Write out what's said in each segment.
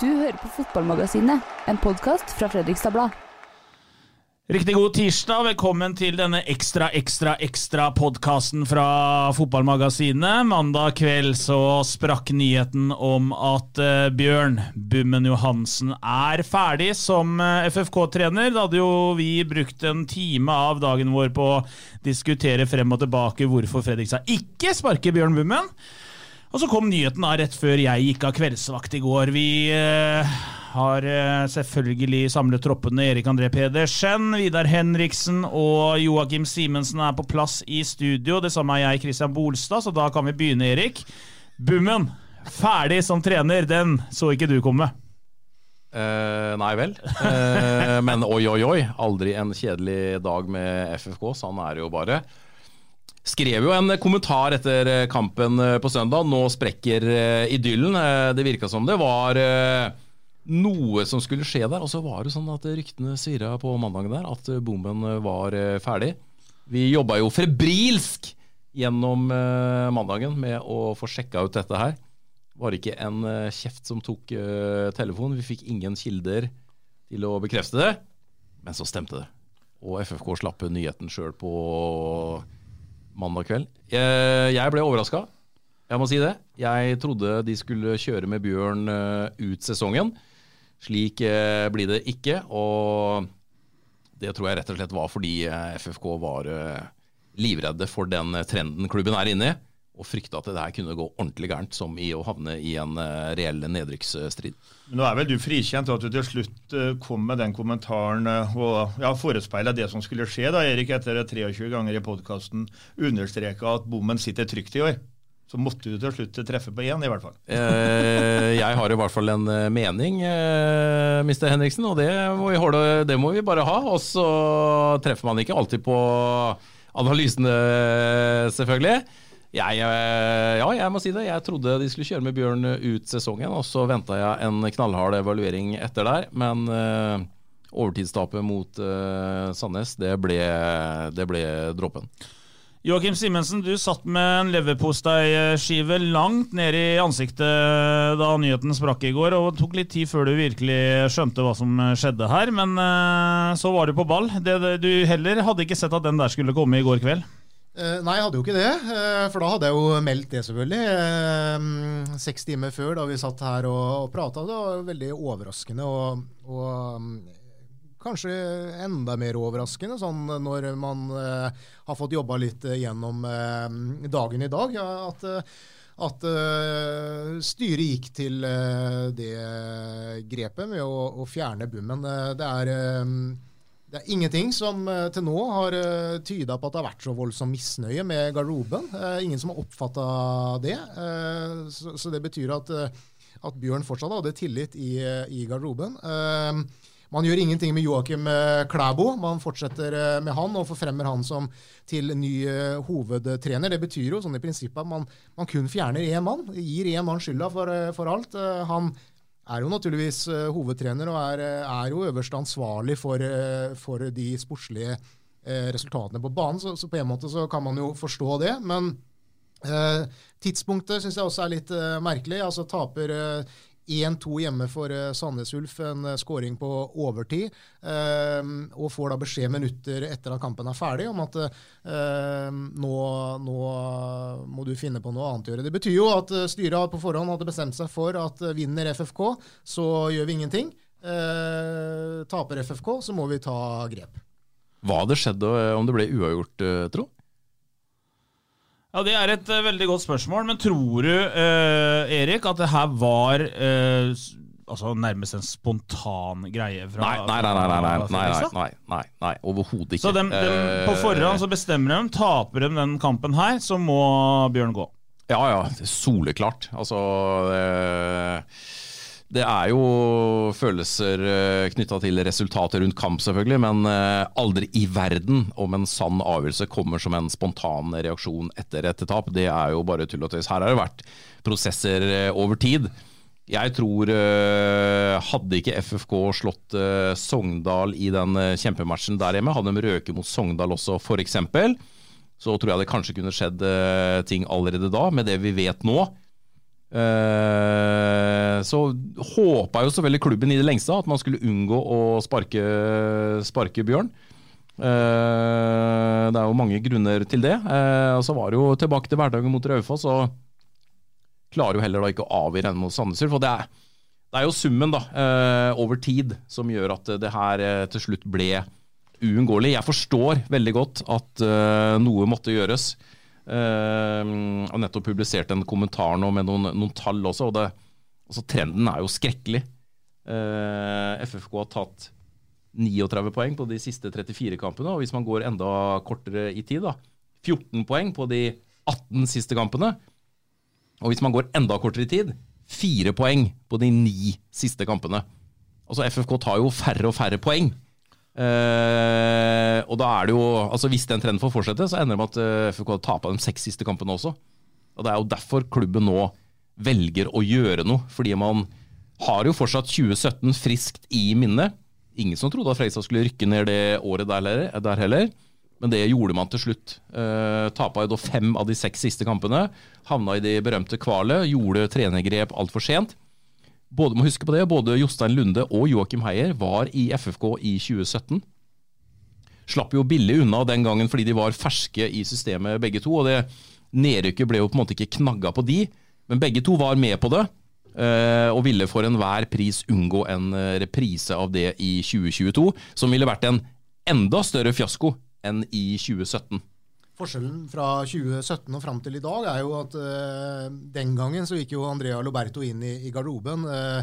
Du hører på Fotballmagasinet, en podkast fra Fredrikstad Blad. Riktig god tirsdag. Velkommen til denne ekstra, ekstra, ekstra podkasten fra Fotballmagasinet. Mandag kveld så sprakk nyheten om at uh, Bjørn Bummen Johansen er ferdig som uh, FFK-trener. Da hadde jo vi brukt en time av dagen vår på å diskutere frem og tilbake hvorfor Fredrikstad ikke sparker Bjørn Bummen. Og så kom nyheten da rett før jeg gikk av kveldsvakt i går. Vi eh, har eh, selvfølgelig samlet troppene. Erik André Pedersen, Vidar Henriksen og Joakim Simensen er på plass i studio. Det samme er jeg, Christian Bolstad, så da kan vi begynne, Erik. Bummen, ferdig som trener. Den så ikke du komme. Uh, nei vel. Uh, men oi, oi, oi. Aldri en kjedelig dag med FFK. Sånn er det jo bare. Skrev jo en kommentar etter eh, kampen eh, på søndag. Nå sprekker eh, idyllen. Det virka som det var noe som skulle skje der. Og så var det sånn at ryktene svirra på mandagen der at bomben var ferdig. Vi jobba jo febrilsk gjennom mandagen med å få sjekka ut dette her. Var ikke en kjeft som tok telefonen. Vi fikk ingen kilder til å bekrefte det. Men så stemte det. Og FFK slapp nyheten sjøl på mandag kveld. Jeg, jeg ble overraska. Jeg må si det. Jeg trodde de skulle kjøre med Bjørn eh, ut sesongen. Slik eh, blir det ikke. Og det tror jeg rett og slett var fordi eh, FFK var eh, livredde for den eh, trenden klubben er inne i. Og frykta at det her kunne gå ordentlig gærent, som i å havne i en eh, reell nedrykksstrid. Nå er vel du frikjent at du til slutt eh, kom med den kommentaren eh, og ja, forespeila det som skulle skje, da, Erik, etter 23 ganger i podkasten understreka at bommen sitter trygt i år. Så måtte du til slutt treffe på én, i hvert fall. Eh, jeg har i hvert fall en mening, Mr. Henriksen, og det må, vi holde, det må vi bare ha. Og så treffer man ikke alltid på analysene, selvfølgelig. Jeg, eh, ja, jeg må si det. Jeg trodde de skulle kjøre med Bjørn ut sesongen, og så venta jeg en knallhard evaluering etter der. Men uh, overtidstapet mot uh, Sandnes, det ble, det ble dråpen. Joakim Simensen, du satt med en leverposteiskive langt ned i ansiktet da nyheten sprakk i går, og det tok litt tid før du virkelig skjønte hva som skjedde her. Men så var du på ball. Det, du heller hadde ikke sett at den der skulle komme i går kveld. Eh, nei, jeg hadde jo ikke det. eh, for da hadde jeg jo meldt det, selvfølgelig. eh, Seks timer før, da vi satt her og, prata. Det var veldig overraskende. Og, og mm, kanskje enda mer overraskende sånn når man har fått jobba litt gjennom dagen i dag. At at uh, styret gikk til uh, det grepet med å, å fjerne bommen. Det er eh, det er ingenting som eh, til nå har uh, tyda på at det har vært så voldsom misnøye med garderoben. Eh, ingen som har oppfatta det. Eh, så, det betyr at, eh, at Bjørn fortsatt hadde tillit i, eh, i garderoben. Eh, man gjør ingenting med Joakim eh, Klæbo. Man fortsetter eh, med han og forfremmer han som til ny eh, hovedtrener. Det betyr jo sånn i prinsippet at man, man kun fjerner én mann. Gir én mann skylda for, eh, for alt. Eh, han er jo naturligvis uh, hovedtrener og er, uh, er jo øverste ansvarlig for, uh, for de sportslige resultatene på banen. Så, så, på en måte så kan man jo forstå det. Men tidspunktet syns jeg også er litt merkelig. Altså taper 1-2 hjemme for uh, Sandnes Ulf, en skåring scoring på overtid. Uh, og får da beskjed minutter etter at kampen er ferdig om at nå, nå, må du finne på noe annet å gjøre. Det betyr jo at styret på forhånd hadde bestemt seg for at vinner FFK, så gjør vi ingenting. taper FFK, så må vi ta grep. Hva hadde skjedd om det ble uavgjort, tro? Ja, Det er et uh, veldig godt spørsmål. Men tror du, uh, Erik, at det her var uh, altså nærmest en spontan greie fra Nei, nei, nei. nei, nei, nei, nei, nei, nei, Overhodet ikke. Så dem, dem, på forhånd så bestemmer de taper de den kampen her, så må Bjørn gå? Ja, ja. Soleklart. Altså det er jo følelser eh, knytta til resultatet rundt kamp, selvfølgelig, men eh, aldri i verden om en sann avgjørelse kommer som en spontan reaksjon etter et tap. Det er jo bare tull og tøys. Her har det vært prosesser eh, over tid. Jeg tror Hadde ikke FFK slått Sogndal i den kjempematchen der hjemme, hadde de røket mot Sogndal også f.eks., så tror jeg det kanskje kunne skjedd ting allerede da. Med det vi vet nå, så håpa jo selvfølgelig klubben i det lengste at man skulle unngå å sparke, sparke Bjørn. Eh, det er jo mange grunner til det. Eh, og Så var det jo tilbake til hverdagen mot Raufoss, og klarer jo heller da ikke å avgjøre mot Sandnes For det er, det er jo summen da, over tid som gjør at det her til slutt ble uunngåelig. Jeg forstår veldig godt at noe måtte gjøres. Uh, og nettopp publisert en kommentar nå med noen, noen tall også. og det, altså Trenden er jo skrekkelig. Uh, eh, FFK har tatt 39 poeng på de siste 34 kampene. Og hvis man går enda kortere i tid, da 14 poeng på de 18 siste kampene. Og hvis man går enda kortere i tid, 4 poeng på de 9 siste kampene. Altså FFK tar jo færre og færre poeng. Uh, og da er det jo, altså Hvis den trenden får fortsette, så ender det med at uh, FK taper de seks siste kampene også. Og Det er jo derfor klubben nå velger å gjøre noe. Fordi man har jo fortsatt 2017 friskt i minne. Ingen som trodde at Fredrikstad skulle rykke ned det året der, der, heller. Men det gjorde man til slutt. Uh, tapa jo da fem av de seks siste kampene. Havna i de berømte kvalet. Gjorde trenergrep altfor sent både, må huske på det, både Jostein Lunde og Joakim Heier var i FFK i 2017. Slapp jo billig unna den gangen fordi de var ferske i systemet begge to. og det Nedrykket ble jo på en måte ikke knagga på de, men begge to var med på det. Eh, og ville for enhver pris unngå en eh, reprise av det i 2022, som ville vært en enda større fiasko enn i 2017. Forskjellen fra 2017 og fram til i dag er jo at uh, den gangen så gikk jo Andrea Loberto inn i, i garderoben uh,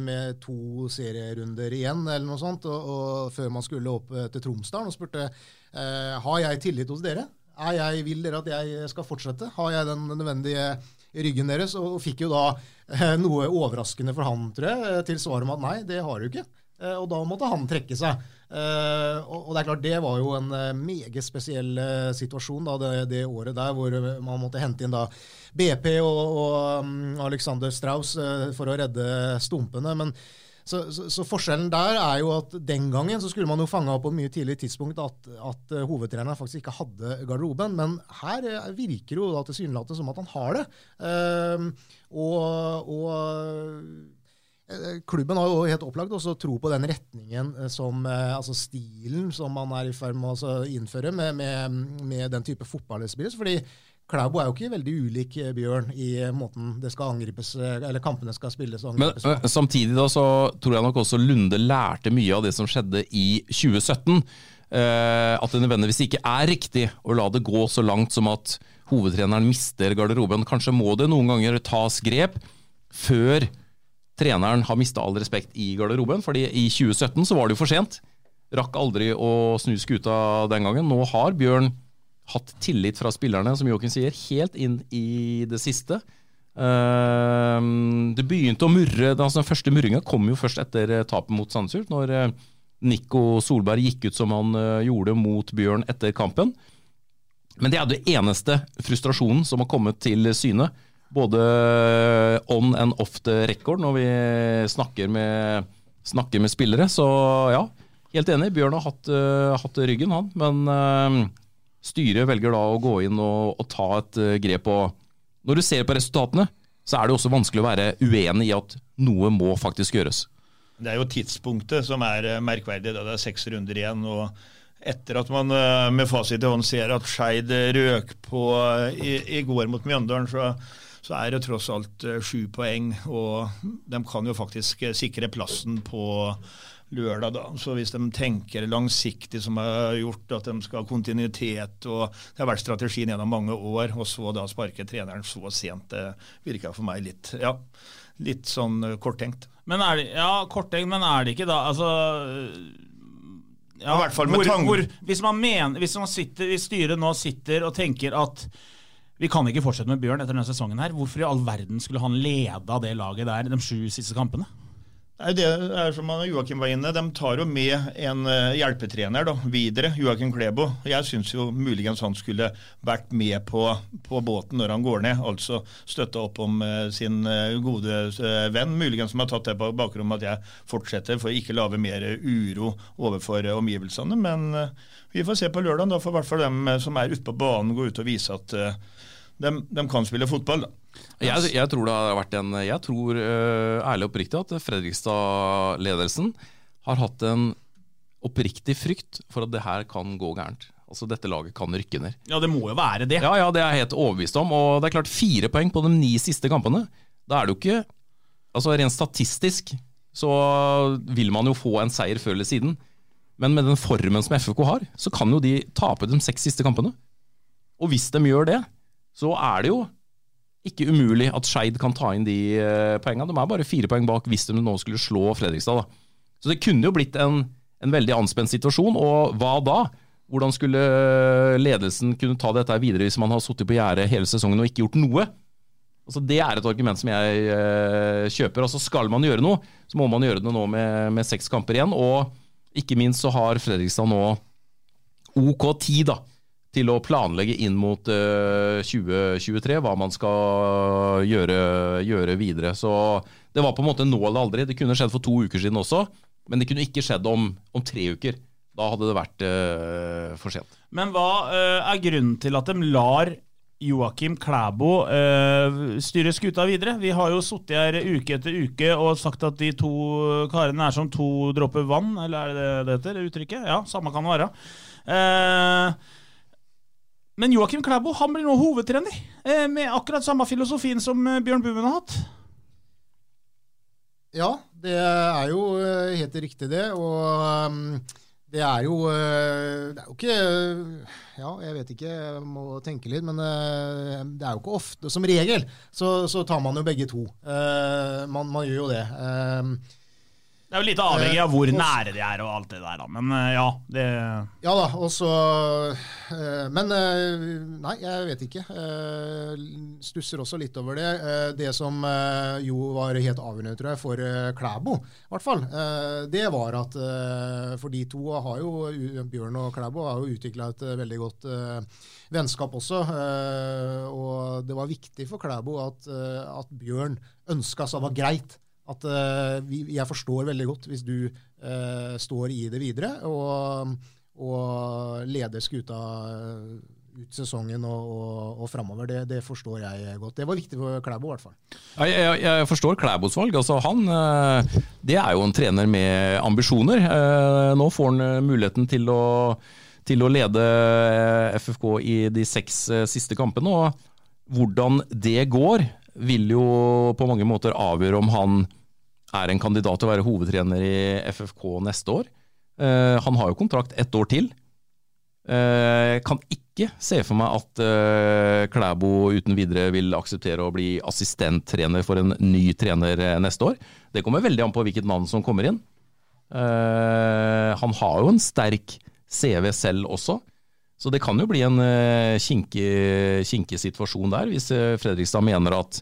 med to serierunder igjen, eller noe sånt, og, og før man skulle opp uh, til Tromsdalen og spurte uh, har jeg tillit hos dere. Er jeg, vil dere at jeg skal fortsette? Har jeg den nødvendige ryggen deres? Og, og fikk jo da noe overraskende for han, tror jeg, til svar om at nei, det har du ikke. og da måtte han trekke seg. Uh, og, det er klart, det var jo en uh, meget spesiell uh, situasjon da, det, det, året der, hvor man måtte hente inn da BP og, og um, Alexander Strauss for å redde stumpene. men så, så, så, forskjellen der er jo at den gangen så skulle man jo fange opp på et mye tidligere tidspunkt at, at hovedtreneren faktisk ikke hadde garderoben. Men her virker jo da tilsynelatende som at han har det. og, og Eh, klubben har jo helt opplagt også tro på den retningen eh, som eh, Altså stilen som man er i ferd med å innføre med, med, med den type fotballspillere. Fordi Klæbo er jo ikke veldig ulik Bjørn i måten det skal angripes, eller kampene skal spilles. og. Men samtidig da så tror jeg nok også Lunde lærte mye av det som skjedde i 2017. Eh, at det nødvendigvis ikke er riktig å la det gå så langt som at hovedtreneren mister garderoben. Kanskje må det noen ganger tas grep før treneren har mista all respekt i garderoben. fordi i 2017 så var det jo for sent. Rakk aldri å snu skuta den gangen. Nå har Bjørn hatt tillit fra spillerne, som Joakim sier, helt inn i det siste. Uh, det begynte å murre altså Den første murringa kom jo først etter tapet mot Sandnes når uh, Nico Solberg gikk ut som han uh, gjorde mot Bjørn etter kampen. Men det er det eneste frustrasjonen som har kommet til syne både on and off the record når vi snakker med, snakker med spillere. Så ja, helt enig. Bjørn har hatt, uh, hatt ryggen, han. Men uh, styret velger da å gå inn og, og ta et uh, grep. Og når du ser på resultatene, så er det også vanskelig å være uenig i at noe må faktisk gjøres. Det er jo tidspunktet som er merkverdig. da Det er seks runder igjen. og etter at man med fasit i hånd ser at Skeid røk på i, i, går mot Mjøndalen, så, så, er det tross alt sju poeng. Og de kan jo faktisk sikre plassen på lørdag. da. Så hvis de tenker langsiktig, som har gjort at de skal ha kontinuitet, og det har vært strategien gjennom mange år, og så da sparke treneren så sent, det virker for meg litt, ja, litt sånn korttenkt. Men er det, ja, korttenkt, men er det ikke da altså ja, I hvert fall med hvor, hvor, hvis, man mener, hvis, man sitter, hvis styret nå sitter og tenker at vi kan ikke fortsette med Bjørn etter denne sesongen, her, hvorfor i all verden skulle han leda det laget der de sju siste kampene? Det er som Joakim var inne, De tar jo med en eh, hjelpetrener da, videre, Joakim Klebo. Jeg syns muligens han skulle vært med på, på, båten når han går ned. Altså støtta opp om uh, sin uh, gode venn. Muligens som har tatt det på bakgrunn at jeg fortsetter for ikke lage mer uro overfor omgivelsene. Men vi får se på lørdag. Da får i hvert fall dem som er ute på banen, gå ut og vise at de, de kan spille fotball. da. Jeg, jeg, tror det har vært en Jeg tror uh, ærlig og oppriktig at Fredrikstad-ledelsen har hatt en oppriktig frykt for at det her kan gå gærent. Altså Dette laget kan rykke ned. Ja, det må jo være det. Ja, ja, det er jeg helt overbevist om. Og det er klart, fire poeng på de ni siste kampene. Da er det jo ikke Altså Rent statistisk så vil man jo få en seier før eller siden. Men med den formen som FFK har, så kan jo de tape de seks siste kampene. Og hvis de gjør det, så er det jo ikke umulig at Skeid kan ta inn de uh, poengene. De er bare fire poeng bak hvis de nå skulle slå Fredrikstad. Da. Så det kunne jo blitt en, en veldig anspent situasjon, og hva da? Hvordan skulle ledelsen kunne ta dette videre hvis man har sittet på gjerdet hele sesongen og ikke gjort noe? Altså, det er et argument som jeg eh, kjøper. Altså, skal man gjøre noe, så må man gjøre det nå med, med seks kamper igjen. Og ikke minst så har Fredrikstad nå OK tid da, til å planlegge inn mot uh, eh, 2023 hva man skal gjøre, gjøre, videre. Så det var på en måte nå eller aldri. Det kunne skjedd for to uker siden også, men det kunne ikke skjedd om, om tre uker. Da hadde det vært uh, for sent. Men hva uh, er grunnen til at de lar Joakim Klæbo styre skuta videre? Vi har jo sittet her uke etter uke og sagt at de to karene er som to dråper vann, eller er det det heter, uttrykket? Ja, samme kan det være. Uh, men Joakim Klæbo han blir nå hovedtrener, eh, med akkurat samme filosofien som eh, Bjørn Bummen har hatt. Ja, det er jo eh, helt riktig, det. Og det er jo Det er jo ikke Ja, jeg vet ikke, jeg må tenke litt. Men det er jo ikke ofte. Som regel så, så tar man jo begge to. Man, man gjør jo det. Det er jo litt avhengig av hvor nære de er og alt det der, da. Men eh, ja, det Ja da, og så eh, Men eh, nei, jeg vet ikke. Stusser også litt over det. Det som jo var helt avgjørende, tror jeg, for Klæbo, i hvert fall, det var at For de to har jo, Bjørn og Klæbo, har jo utvikla et veldig godt vennskap også. Og det var viktig for Klæbo at, at Bjørn ønska seg var greit at uh, vi, jeg forstår veldig godt hvis du uh, står i det videre og, og leder skuta eh, ut sesongen og, og, og framover. Det, det, forstår jeg godt. Det var viktig for Klæbo, i hvert fall. Jeg, jeg, jeg, forstår Klæbos valg. Altså, han det er jo en trener med ambisjoner. Nå får han muligheten til å, til å lede FFK i de seks siste kampene. og Hvordan det går, vil jo på mange måter avgjøre om han er en kandidat til å være hovedtrener i FFK neste år. Uh, han har jo kontrakt ett år til. Uh, kan ikke se for meg at uh, Klæbo uten videre vil akseptere å bli assistenttrener for en ny trener neste år. Det kommer veldig an på hvilket navn som kommer inn. Han har jo en sterk CV selv også, så det kan jo bli en kinkig situasjon der, hvis Fredrikstad mener at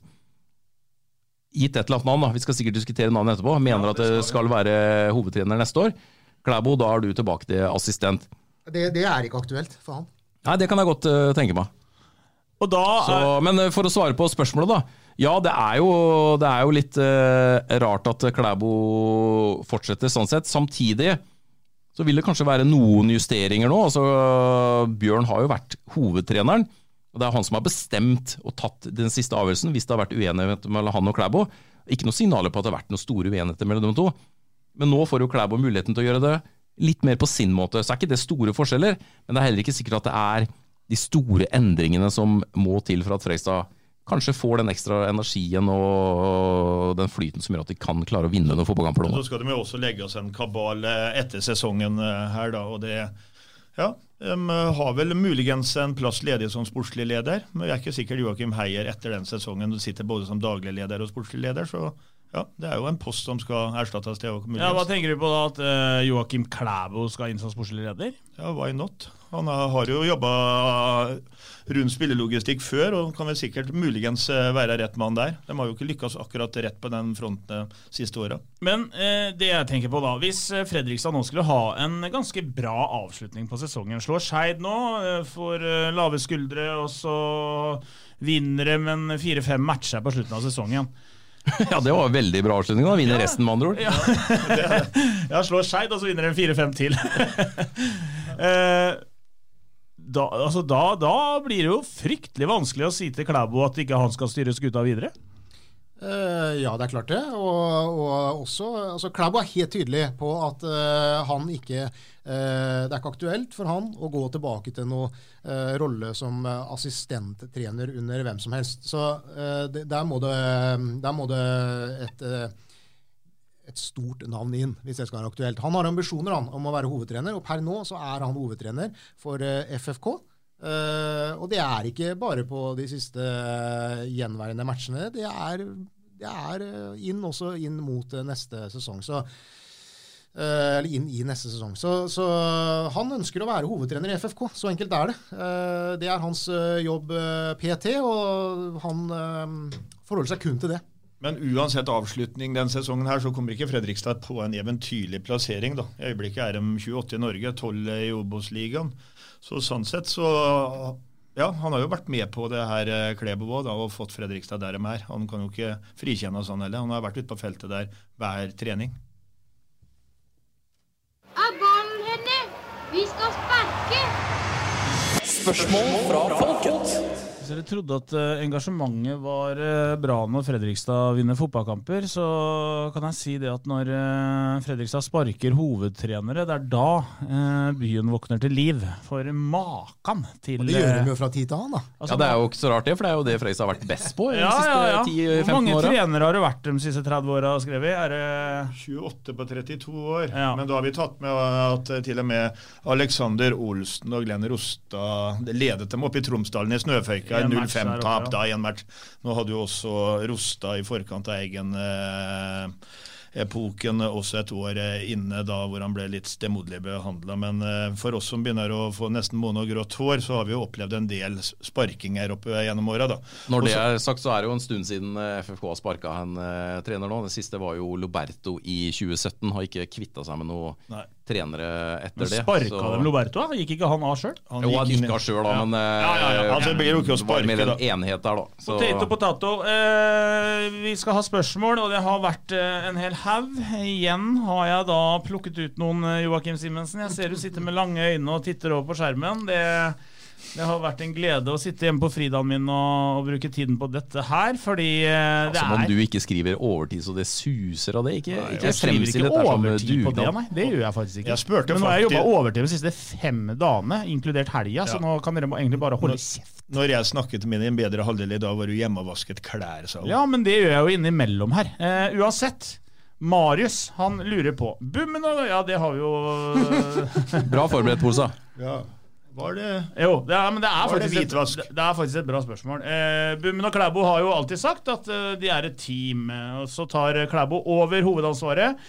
gitt et eller annet navn, da, vi skal sikkert diskutere navnet etterpå, mener ja, det at det skal være hovedtrener neste år. Klæbo, da er du tilbake til assistent. Det, det er ikke aktuelt for han. Nei, det kan jeg godt uh, tenke meg. Da, Så, men uh, for å svare på spørsmålet, da. Ja, det er jo, det er jo litt uh, rart at Klæbo fortsetter sånn sett. Samtidig så vil det kanskje være noen justeringer nå. Altså, Bjørn har jo vært hovedtreneren. Og Det er han som har bestemt og tatt den siste avgjørelsen hvis det har vært uenighet mellom han og Klæbo. Ikke noen signaler på at det har vært noen store uenigheter mellom de to. Men nå får jo Klæbo muligheten til å gjøre det litt mer på sin måte. Så er ikke det store forskjeller, men det er heller ikke sikkert at det er de store endringene som må til for at Fredrikstad kanskje får den ekstra energien og den flyten som gjør at de kan klare å vinne noen fotballkamper. Så skal de jo også legge oss en kabal eh, etter sesongen eh, her, da. og det ja, eh, har vel muligens en plass ledig som sportslig leder, men jeg er ikke sikker Joakim Heier etter den sesongen sitter både som daglig leder og sportslig leder. så ja, Det er jo en post som skal erstattes. til Ja, Hva tenker du på da, at uh, Joakim Klæbo skal inn som sportslig leder? Ja, Why not? Han har jo jobba rundt spillelogistikk før og kan vel sikkert muligens eh, være rett mann der. De har jo ikke lykkes akkurat rett på den fronten de siste åra. Men eh, det jeg tenker på da, hvis eh, Fredrikstad nå skulle ha en ganske bra avslutning på sesongen, slår Skeid nå, eh, får eh, lave skuldre, og så vinner de en fire-fem matcher på slutten av sesongen. Ja, det var veldig bra avslutning. da, Vinner ja. resten, med andre ord. Ja, ja slår Skeid, og så vinner de fire-fem til. eh, da, altså da, da, blir det jo fryktelig vanskelig å si til Klæbo at ikke han skal styre skuta videre. Uh, ja, det er klart det. Og, og også altså Klæbo er helt tydelig på at uh, han ikke uh, Det er ikke aktuelt for han å gå tilbake til noe rolle som assistenttrener under hvem som helst. Så det, der, må det, der må det et et stort navn inn, hvis det skal være aktuelt. Han har ambisjoner han, om å være hovedtrener, og per nå så er han hovedtrener for uh, eh, FFK. Eh, og det er ikke bare på de siste uh, gjenværende matchene. Det er, det er inn også inn mot neste sesong. Så, eller inn i neste sesong. Så, så, han ønsker å være hovedtrener i FFK. Så enkelt er det. det er hans jobb PT, og han forholder seg kun til det. Men uansett avslutning den sesongen her, så kommer ikke Fredrikstad på en eventyrlig plassering. da. I øyeblikket er de 28 i Norge, 12 i Obos-ligaen. Så sånn sett så Ja, han har jo vært med på det her eh, Klebo òg, og fått Fredrikstad der de er. Han kan jo ikke frikjenne oss han heller. Han har vært ute på feltet der hver trening. Er ballen henne? Vi skal sparke! Spørsmål fra folket. Hvis dere trodde at uh, engasjementet var uh, bra når Fredrikstad vinner fotballkamper, så kan jeg si det at når uh, Fredrikstad sparker hovedtrenere, det er da byen våkner til liv. For makan til Og Det gjør de jo fra tid til annen, da. Altså, ja, Det er jo ikke så rart, det, for det er jo det Fredrikstad har vært best på de ja, siste ja, ja. 10-15 Hvor mange åra. trenere har det vært de siste 30 åra, skrevet? Er det 28 på 32 år. Ja. Men da har vi tatt med at til og med Alexander Olsen og Glenn Rostad ledet dem opp i Tromsdalen i snøføyka 0-5-tap da i en match. Nå hadde jo også Rosta i forkant av egen eh, epoken også et år eh, inne da hvor han ble litt stemoderlig behandla. Men eh, for oss som begynner å få nesten måne og grått hår, så har vi jo opplevd en del sparking her oppe gjennom åra. Når det er sagt, så er det jo en stund siden eh, FFK har sparka en trener nå. Det siste var jo Loberto i 2017. Har ikke kvitta seg med noe Nei trenere etter men det. Sparka dem Loberto? Gikk ikke han av sjøl? Jo, han gikk av sjøl, da, ja. men ja, ja, ja. Altså, det blir jo ikke å sparke, med en enhet der, da. Så. Potato, potato. Eh, vi skal ha spørsmål, og det har vært eh, en hel haug. Igjen har jeg da plukket ut noen, eh, Joakim Simensen. Jeg ser du sitter med lange øyne og titter over på skjermen. Det det har vært en glede å sitte hjemme på fridagen min og, og bruke tiden på dette her, fordi eh, det er Som om du ikke skriver overtid så det suser av det? Ikke, nei, ikke jeg skriver ikke overtid på det, nei. Det gjør jeg faktisk ikke. Jeg Men nå har jeg jobba overtid de siste fem dagene, inkludert helga, ja. så nå kan dere egentlig bare holde kjeft. Når jeg snakket med din bedre halvdel i dag, var du hjemme og vasket klær, sa hun. Ja, men det gjør jeg jo innimellom her. Uh, uansett. Marius han lurer på Bummen og Ja, det har vi jo Bra forberedt, Posa. Ja. Var det Jo, det er, men det er, faktisk, det, det er faktisk et bra spørsmål. Eh, Bummen og Klæbo har jo alltid sagt at uh, de er et team, og så tar Klæbo over hovedansvaret.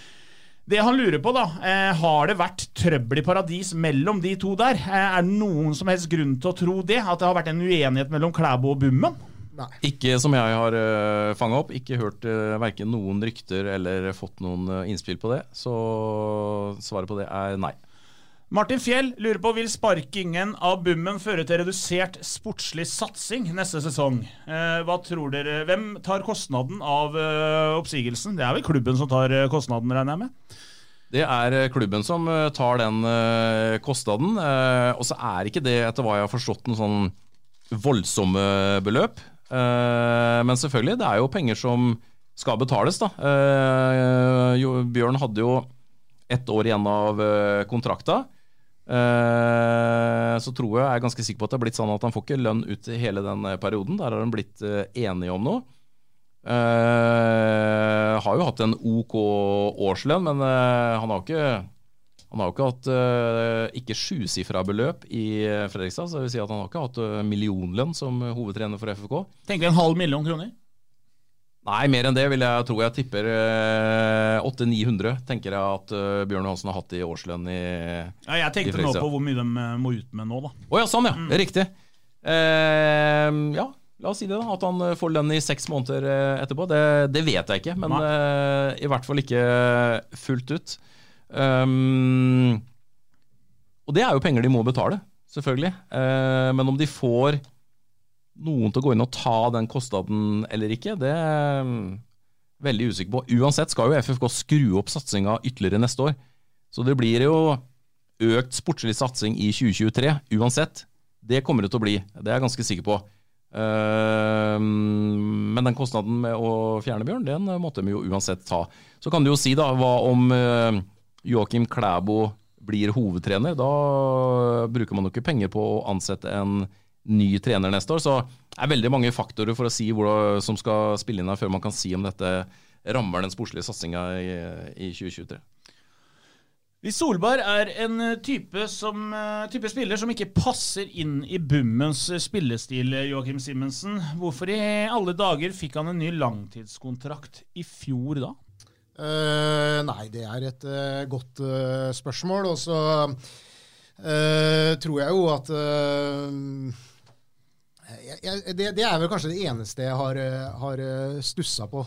Det han lurer på, da, eh, har det vært trøbbel i paradis mellom de to der? Eh, er det noen som helst grunn til å tro det? At det har vært en uenighet mellom Klæbo og Bummen? Nei. Ikke som jeg har uh, eh, fanga opp. Ikke hørt uh, verken noen rykter eller fått noen uh, innspill på det. Så svaret på det er nei. Martin Fjell lurer på vil sparkingen av Bummen føre til redusert sportslig satsing neste sesong. Eh, hva tror dere? Hvem tar kostnaden av eh, oppsigelsen? Det er vel klubben som tar eh, kostnaden, regner jeg med? Det er eh, klubben som eh, tar den eh, kostnaden. og så er ikke det, etter hva jeg har forstått, noen sånn voldsomme beløp. Men selvfølgelig, det er jo penger som skal betales, da. Jo, Bjørn hadde jo ett år igjen av kontrakta. Eh, så tror jeg, jeg er ganske sikker på at det har blitt sånn at han får ikke lønn ut i hele den eh, perioden. Der har han blitt eh, enige om noe. Har jo hatt en OK årslønn, men han har jo ikke han har jo ikke hatt uh, ikke sjusifra beløp i Fredrikstad. så det vil si at Han har ikke hatt millionlønn som hovedtrener for FFK. Tenker vi en halv million kroner? Nei, mer enn det vil jeg tro. Jeg tipper uh, 800-900 tenker jeg at uh, Bjørn Johansen har hatt i årslønn i Ja, Jeg tenkte nå på hvor mye de må ut med nå, da. Å oh, ja, sånn ja. Mm. Riktig. ja, la oss si det, da. At han får lønn i seks måneder etterpå. Det, det vet jeg ikke, men i hvert fall ikke fullt ut. Um, og det er jo penger de må betale, selvfølgelig. Eh, men om de får noen til å gå inn og ta den kostnaden eller ikke, det er jeg veldig usikker på. Uansett skal jo FFK skru opp satsinga ytterligere neste år. Så det blir jo økt sportslig satsing i 2023 uansett. Det kommer det til å bli, det er jeg ganske sikker på. Uh, men den kostnaden med å fjerne Bjørn, den måtte vi jo uansett ta. Så kan du jo si da, hva om uh, Joakim Klæbo blir hovedtrener, da bruker man jo ikke penger på å ansette en ny trener neste år. Så det er veldig mange faktorer for å si hvor som skal spille inn her før man kan si om dette rammer den sportslige satsinga i, i 2023. Hvis Solberg er en type, som, type, spiller som ikke passer inn i Bummens spillestil, Joakim Simensen, hvorfor i alle dager fikk han en ny langtidskontrakt i fjor da? Uh, nei, det er et uh, godt uh, spørsmål. Og så tror jeg jo at jeg, jeg, det, det, er vel kanskje det eneste jeg har, har stussa på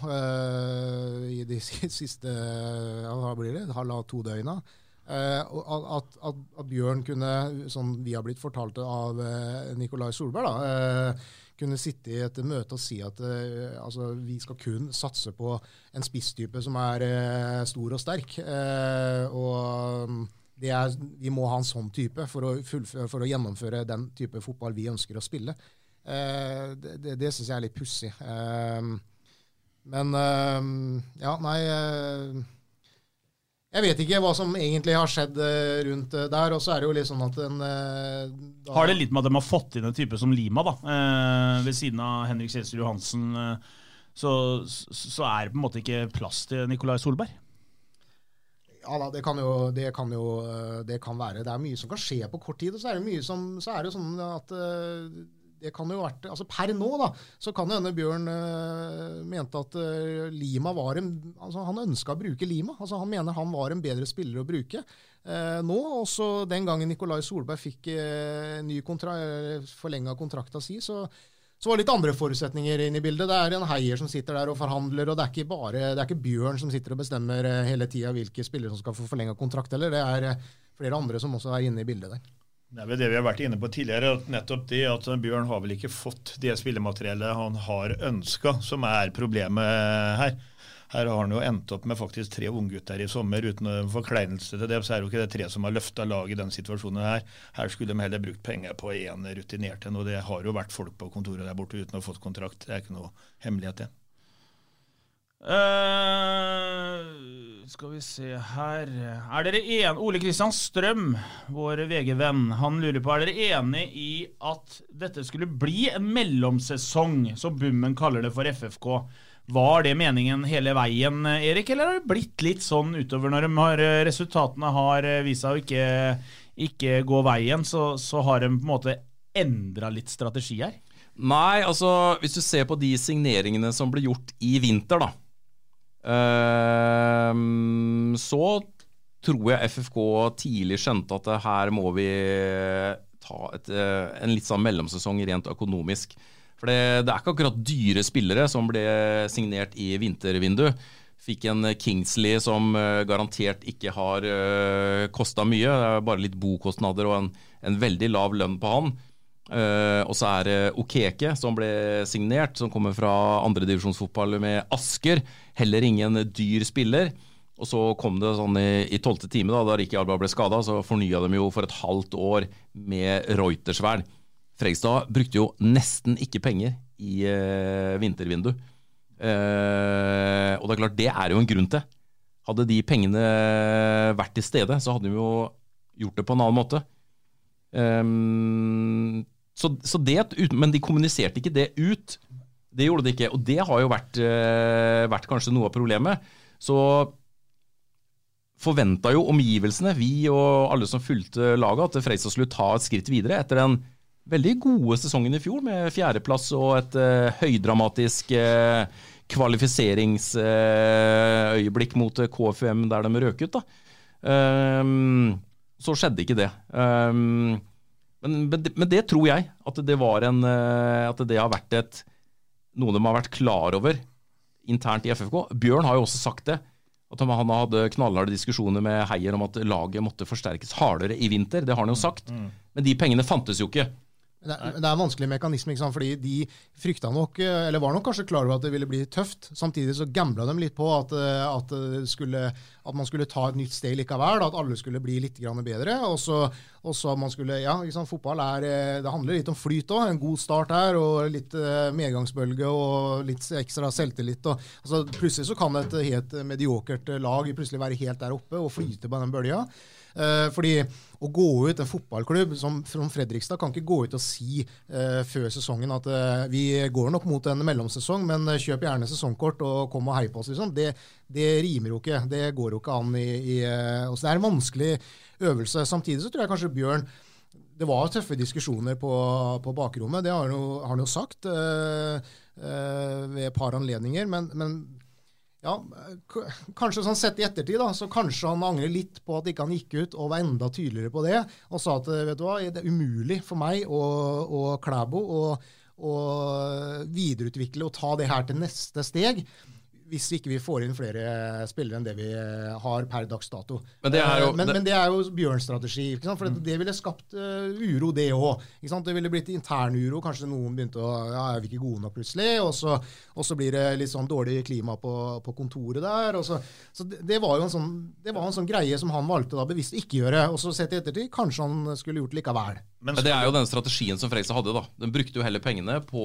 i de siste ja, hva blir det, halvannet to døgna. At, at, at, Bjørn kunne, som vi har blitt fortalt av Nikolai Solberg, da, kunne sitte i et møte og si at uh, altså, vi skal kun satse på en spisstype som er uh, stor og sterk. Uh, og er, vi må ha en sånn type for å, for å, gjennomføre den type fotball vi ønsker å spille. Det det, det syns jeg er litt pussig. men ja, nei jeg vet ikke hva som egentlig har skjedd eh, rundt eh, der. Og så er det jo litt sånn at en eh. Har det litt med at de har fått inn en type som Lima, da, ved siden av Henrik Kjelsrud Johansen, så, så, er det på en måte ikke plass til Nikolai Solberg? Ja da, det kan, jo, det kan jo det kan være. Det er mye som kan skje på kort tid. Og så er det mye som, så er det sånn at det kan jo vært, altså Per nå da, så kan det hende Bjørn uh, mente at uh, Lima var en altså Han ønska å bruke Lima. altså Han mener han var en bedre spiller å bruke uh, nå. Også den gangen Nikolai Solberg fikk ny kontra, forlenga kontrakta si, så, så var det litt andre forutsetninger inne i bildet. Det er en heier som sitter der og forhandler, og det er ikke bare, det er ikke Bjørn som sitter og bestemmer hele tida hvilke spillere som skal få forlenga kontrakt heller. Det er flere andre som også er inne i bildet der. Det er vel det vi har vært inne på tidligere. at nettopp det at Bjørn har vel ikke fått det spillemateriellet han har ønska, som er problemet her. Her har han jo endt opp med faktisk tre unggutter i sommer. Uten forkleinelse til det, så er det jo ikke det tre som har løfta laget i den situasjonen her. Her skulle de heller brukt penger på én rutinert en, og det har jo vært folk på kontoret der borte uten å ha fått kontrakt. Det er ikke noe hemmelighet, det. Uh, skal vi se her Er dere en, Ole Kristian Strøm, vår VG-venn, han lurer på Er dere enig i at dette skulle bli en mellomsesong, som Bummen kaller det for FFK? Var det meningen hele veien, Erik, eller har det blitt litt sånn utover når har, resultatene har vist seg å ikke, ikke gå veien, så, så har de på en måte endra litt strategi her? Nei, altså hvis du ser på de signeringene som ble gjort i vinter, da så tror jeg FFK tidlig skjønte at her må vi ta et, eh, en litt sånn mellomsesong rent økonomisk. For det, det, er ikke akkurat dyre spillere som ble signert i vintervindu. Fikk en Kingsley som uh, garantert ikke har uh, eh, kosta mye. Det er bare litt bokostnader og en, en veldig lav lønn på han. Uh, og så er det Okeke, som ble signert, som kommer fra andredivisjonsfotball med Asker. Heller ingen dyr spiller. Og så kom det sånn i tolvte time, da, da Rikki Alba ble skada, så fornya de jo for et halvt år med Reutersvern. Fregstad brukte jo nesten ikke penger i uh, vintervindu. Uh, og det er klart, det er jo en grunn til. Hadde de pengene vært til stede, så hadde de jo gjort det på en annen måte. Um, så, så det, men de kommuniserte ikke det ut. Det gjorde de ikke. Og det har jo vært, uh, vært kanskje noe av problemet. Så forventa jo omgivelsene, vi og alle som fulgte laget, at Freistad skulle ta et skritt videre etter den veldig gode sesongen i fjor, med fjerdeplass og et uh, høydramatisk uh, kvalifiseringsøyeblikk mot KFUM der de røk ut. da. Um, så skjedde ikke det. Um, men, men, det tror jeg at det var en eh, At det har vært et noe de har vært klar over internt i FFK. Bjørn har jo også sagt det. At han hadde knallharde diskusjoner med Heier om at laget måtte forsterkes hardere i vinter. Det har han jo sagt. Mm. Men de pengene fantes jo ikke. Det er, det er, en vanskelig mekanisme, fordi de frykta nok, eller var nok kanskje klar over at det ville bli tøft. Samtidig så gambla de litt på at, at, skulle, at, man skulle ta et nytt steg likevel. At alle skulle bli litt bedre. Og så, man skulle, ja, sant? Fotball er, det handler litt om flyt òg. En god start her, og litt eh, medgangsbølge og litt ekstra selvtillit. Og, altså, plutselig så kan et helt mediokert lag plutselig være helt der oppe og flyte på den bølga. Eh, fordi å gå ut en fotballklubb som, som, Fredrikstad kan ikke gå ut og si uh, før sesongen at uh, vi går nok mot en mellomsesong, men kjøp gjerne sesongkort og kom og hei på oss. Liksom. Det, det, rimer jo ikke. Det går jo ikke an i, i uh, Det er en vanskelig øvelse. Samtidig så tror jeg kanskje Bjørn det var tøffe diskusjoner på, på bakrommet, det har han jo, sagt ved et par anledninger. Men, men ja, kanskje sånn Sett i ettertid da, så kanskje han angrer litt på at ikke han gikk ut og var enda tydeligere på det. Og sa at vet du hva, det er umulig for meg og, og Klæbo å, videreutvikle og ta det her til neste steg hvis ikke vi får inn flere spillere enn det vi har per dags dato. Men det er jo, eh, men, det, men det er jo Bjørns strategi. For det, det, ville skapt uh, uro, det òg. Det ville blitt intern uro. Kanskje noen begynte å ja, er vi ikke gode nok plutselig? Og så, og så blir det litt sånn dårlig klima på, på kontoret der. Så, så, det, var jo en sånn, det var en sånn greie som han valgte da bevisst ikke gjøre. Og så sett i ettertid, kanskje han skulle gjort det likevel. Men det er jo den strategien som Fredrikstad hadde. da. Den brukte jo heller pengene på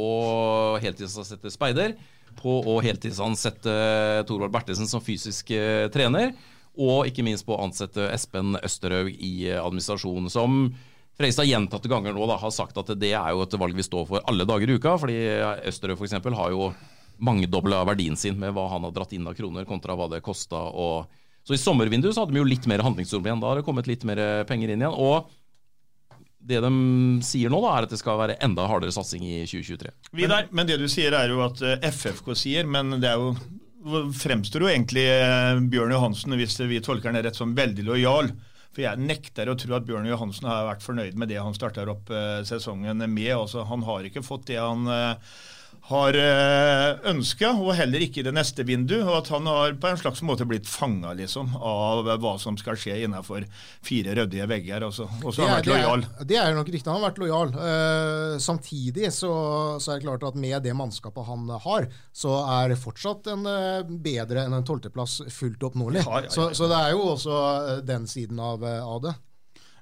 heltidsansette speider på å heltidsansette Thorvald Bertelsen som fysisk eh, trener. Og ikke minst på å ansette Espen Østerhaug i eh, administrasjonen, som Freistad gjentatte ganger nå da, har sagt at det er jo et valg vi står for alle dager i uka. fordi Østerhaug f.eks. har jo mangedobla verdien sin med hva han har dratt inn av kroner, kontra hva det kosta. Så i sommervinduet så hadde vi jo litt mer handlingsrom igjen. Da har det kommet litt mer penger inn igjen. og det de sier nå, da, er at det skal være enda hardere satsing i 2023. Men, men, det du sier, er jo at eh, FFK sier, men det er jo fremstår jo egentlig eh, Bjørn Johansen, hvis vi tolker den rett, som veldig lojal. For jeg nekter å tro at Bjørn Johansen har vært fornøyd med det han starter opp eh, sesongen med. Altså, han har ikke fått det han har eh, ønska, og heller ikke i det neste vinduet. Og at han har på en slags måte blitt fanga liksom, av hva som skal skje innenfor fire ryddige vegger. Og så har han vært lojal. Det er, det er nok riktig, han har vært lojal. Uh, samtidig så, så, er det klart at med det mannskapet han har, så er det fortsatt en uh, bedre enn en tolvteplass fullt oppnåelig. Ja, ja, ja, så, så, det er jo også den siden av, av det.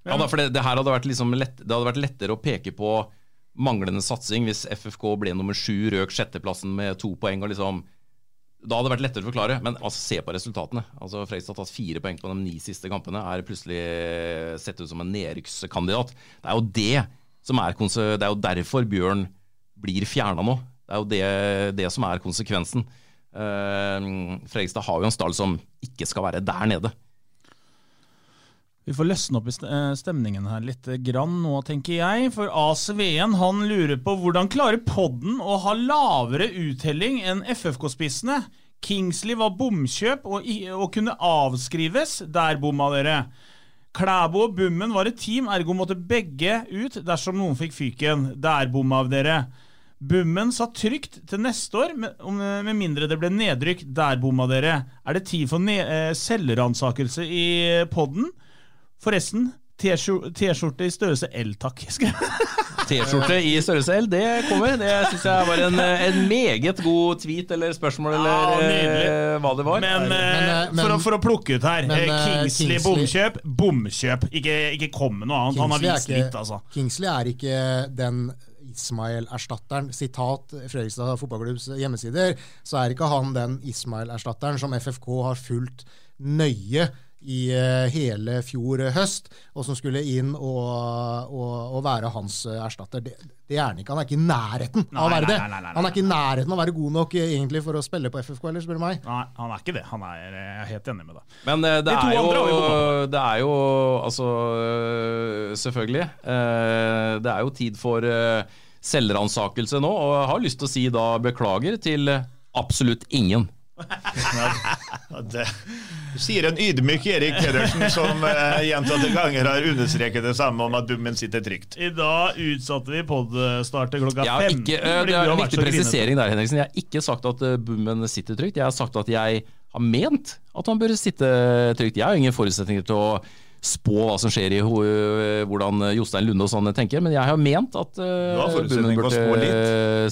Ja, da, for det, det her hadde vært, liksom lett, det hadde vært lettere å peke på manglende satsing hvis FFK ble nummer sju, røk sjetteplassen med to poeng. og liksom da hadde det vært lettere å forklare, men altså, se på resultatene. Altså, Fredrikstad har tatt fire poeng på de ni siste kampene. Er plutselig sett ut som en nedrykkskandidat. Det er jo det som er Det er jo derfor Bjørn blir fjerna nå. Det er jo det, det som er konsekvensen. Uh, Fredrikstad har jo en stall som ikke skal være der nede. Vi får løsne opp i eh, stemningen her litt grann nå, tenker jeg. For ACV1 han lurer på hvordan klarer podden å ha lavere uttelling enn FFK-spissene? Kingsley var bomkjøp og, og, kunne avskrives. Der bomma dere. Klæbo og Bummen var et team, ergo måtte begge ut dersom noen fikk fyken. Der bomma dere. Bummen satt trygt til neste år, med, med mindre det ble nedrykk. Der bomma dere. Er det tid for selgeransakelse i podden? Forresten, T-skjorte i størrelse L, takk. T-skjorte i størrelse L, det kommer. Det syns jeg var en, en, meget god tweet eller spørsmål eller ja, eh, hva det var. Men, Men, eh, eh, men- for, å, for å plukke ut her Men, eh, eh, Kingsley, Kingsley- bomkjøp, bomkjøp. Ikke, ikke kom med noe annet. Han har er vist ikke- litt, altså. Kingsley er ikke den Ismail-erstatteren. Sitat Fredrikstad fotballklubbs hjemmesider, så er ikke han den Ismail-erstatteren som FFK har fulgt nøye i eh, hele fjor høst, og som skulle inn og, og, og være hans eh, erstatter. Det, det er han ikke. Han er ikke i nærheten av å være det. nei, nei, nei, Han er ikke i nærheten av å være god nok eh, egentlig for å spille på FFK, eller spør du meg. Nei, han er ikke det. Han er, jeg er helt enig med deg. Men det, De er jo, det er jo Altså, selvfølgelig. eh, det er jo tid for uh, selvransakelse nå, og jeg har lyst til å si da beklager til absolutt ingen. Du sier en ydmyk Erik Pedersen som uh, gjentatte ganger har understreket det samme om at bommen sitter trygt. I dag utsatte vi podstartet klokka Jeg 15. ikke, øh, det er en viktig presisering der, Henriksen. Jeg har ikke sagt at uh, bommen sitter trygt. Jeg har sagt at jeg har ment at han bør sitte trygt. Jeg har ingen forutsetninger til å spå hva som skjer i hvordan Jostein Lunde og sånn tenker, men jeg har ment at uh, burde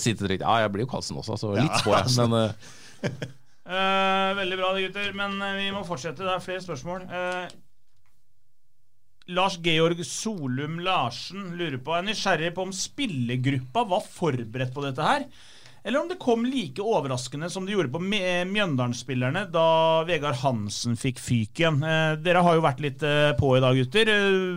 sitte trygt. Ja, jeg blir jo Karlsen også, så litt Ja, spår jeg. altså. Men øh, Eh, veldig bra, gutter, men uh, vi må fortsette. Det er flere spørsmål. Uh, Lars Georg Solum Larsen lurer på Er nysgjerrig på om spillergruppa var forberedt på dette her. Eller om det kom like overraskende som det gjorde på Mj- Mjøndalen-spillerne da Vegard Hansen fikk fyken. Eh, dere har jo vært litt på i dag, gutter.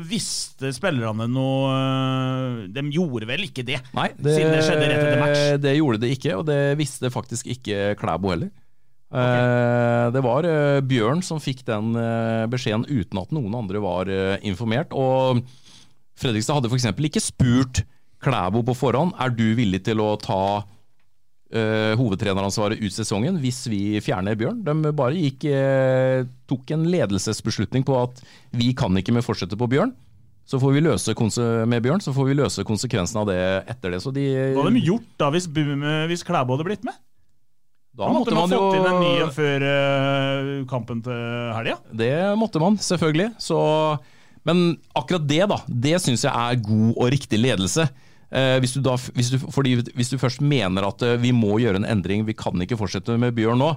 Visste spillerne noe De gjorde vel ikke det? Nei, det, Siden det skjedde rett etter match. det gjorde det ikke, og det visste faktisk ikke Klæbo heller. Eh, Det var eh, Bjørn som fikk den eh, beskjeden uten at noen andre var informert. Og Fredrikstad hadde f.eks. ikke spurt Klæbo på forhånd er du villig til å ta hovedtreneransvaret ut sesongen hvis vi fjerner Bjørn. De bare gikk, tok en ledelsesbeslutning på at vi kan ikke med fortsette på Bjørn. Så får vi løse med Bjørn, så får vi løse konsekvensene av det etter det. Så de, Hva hadde de gjort da hvis, hvis Klæbo hadde blitt med? Da Da måtte, måtte man man fått inn en ny en før uh, kampen til helga. Det måtte man, selvfølgelig. Så, men akkurat det, da, det syns jeg er god og riktig ledelse. Eh, hvis, du da, hvis, du, fordi, hvis du først mener at eh, vi må gjøre en endring, vi kan ikke fortsette med Bjørn nå,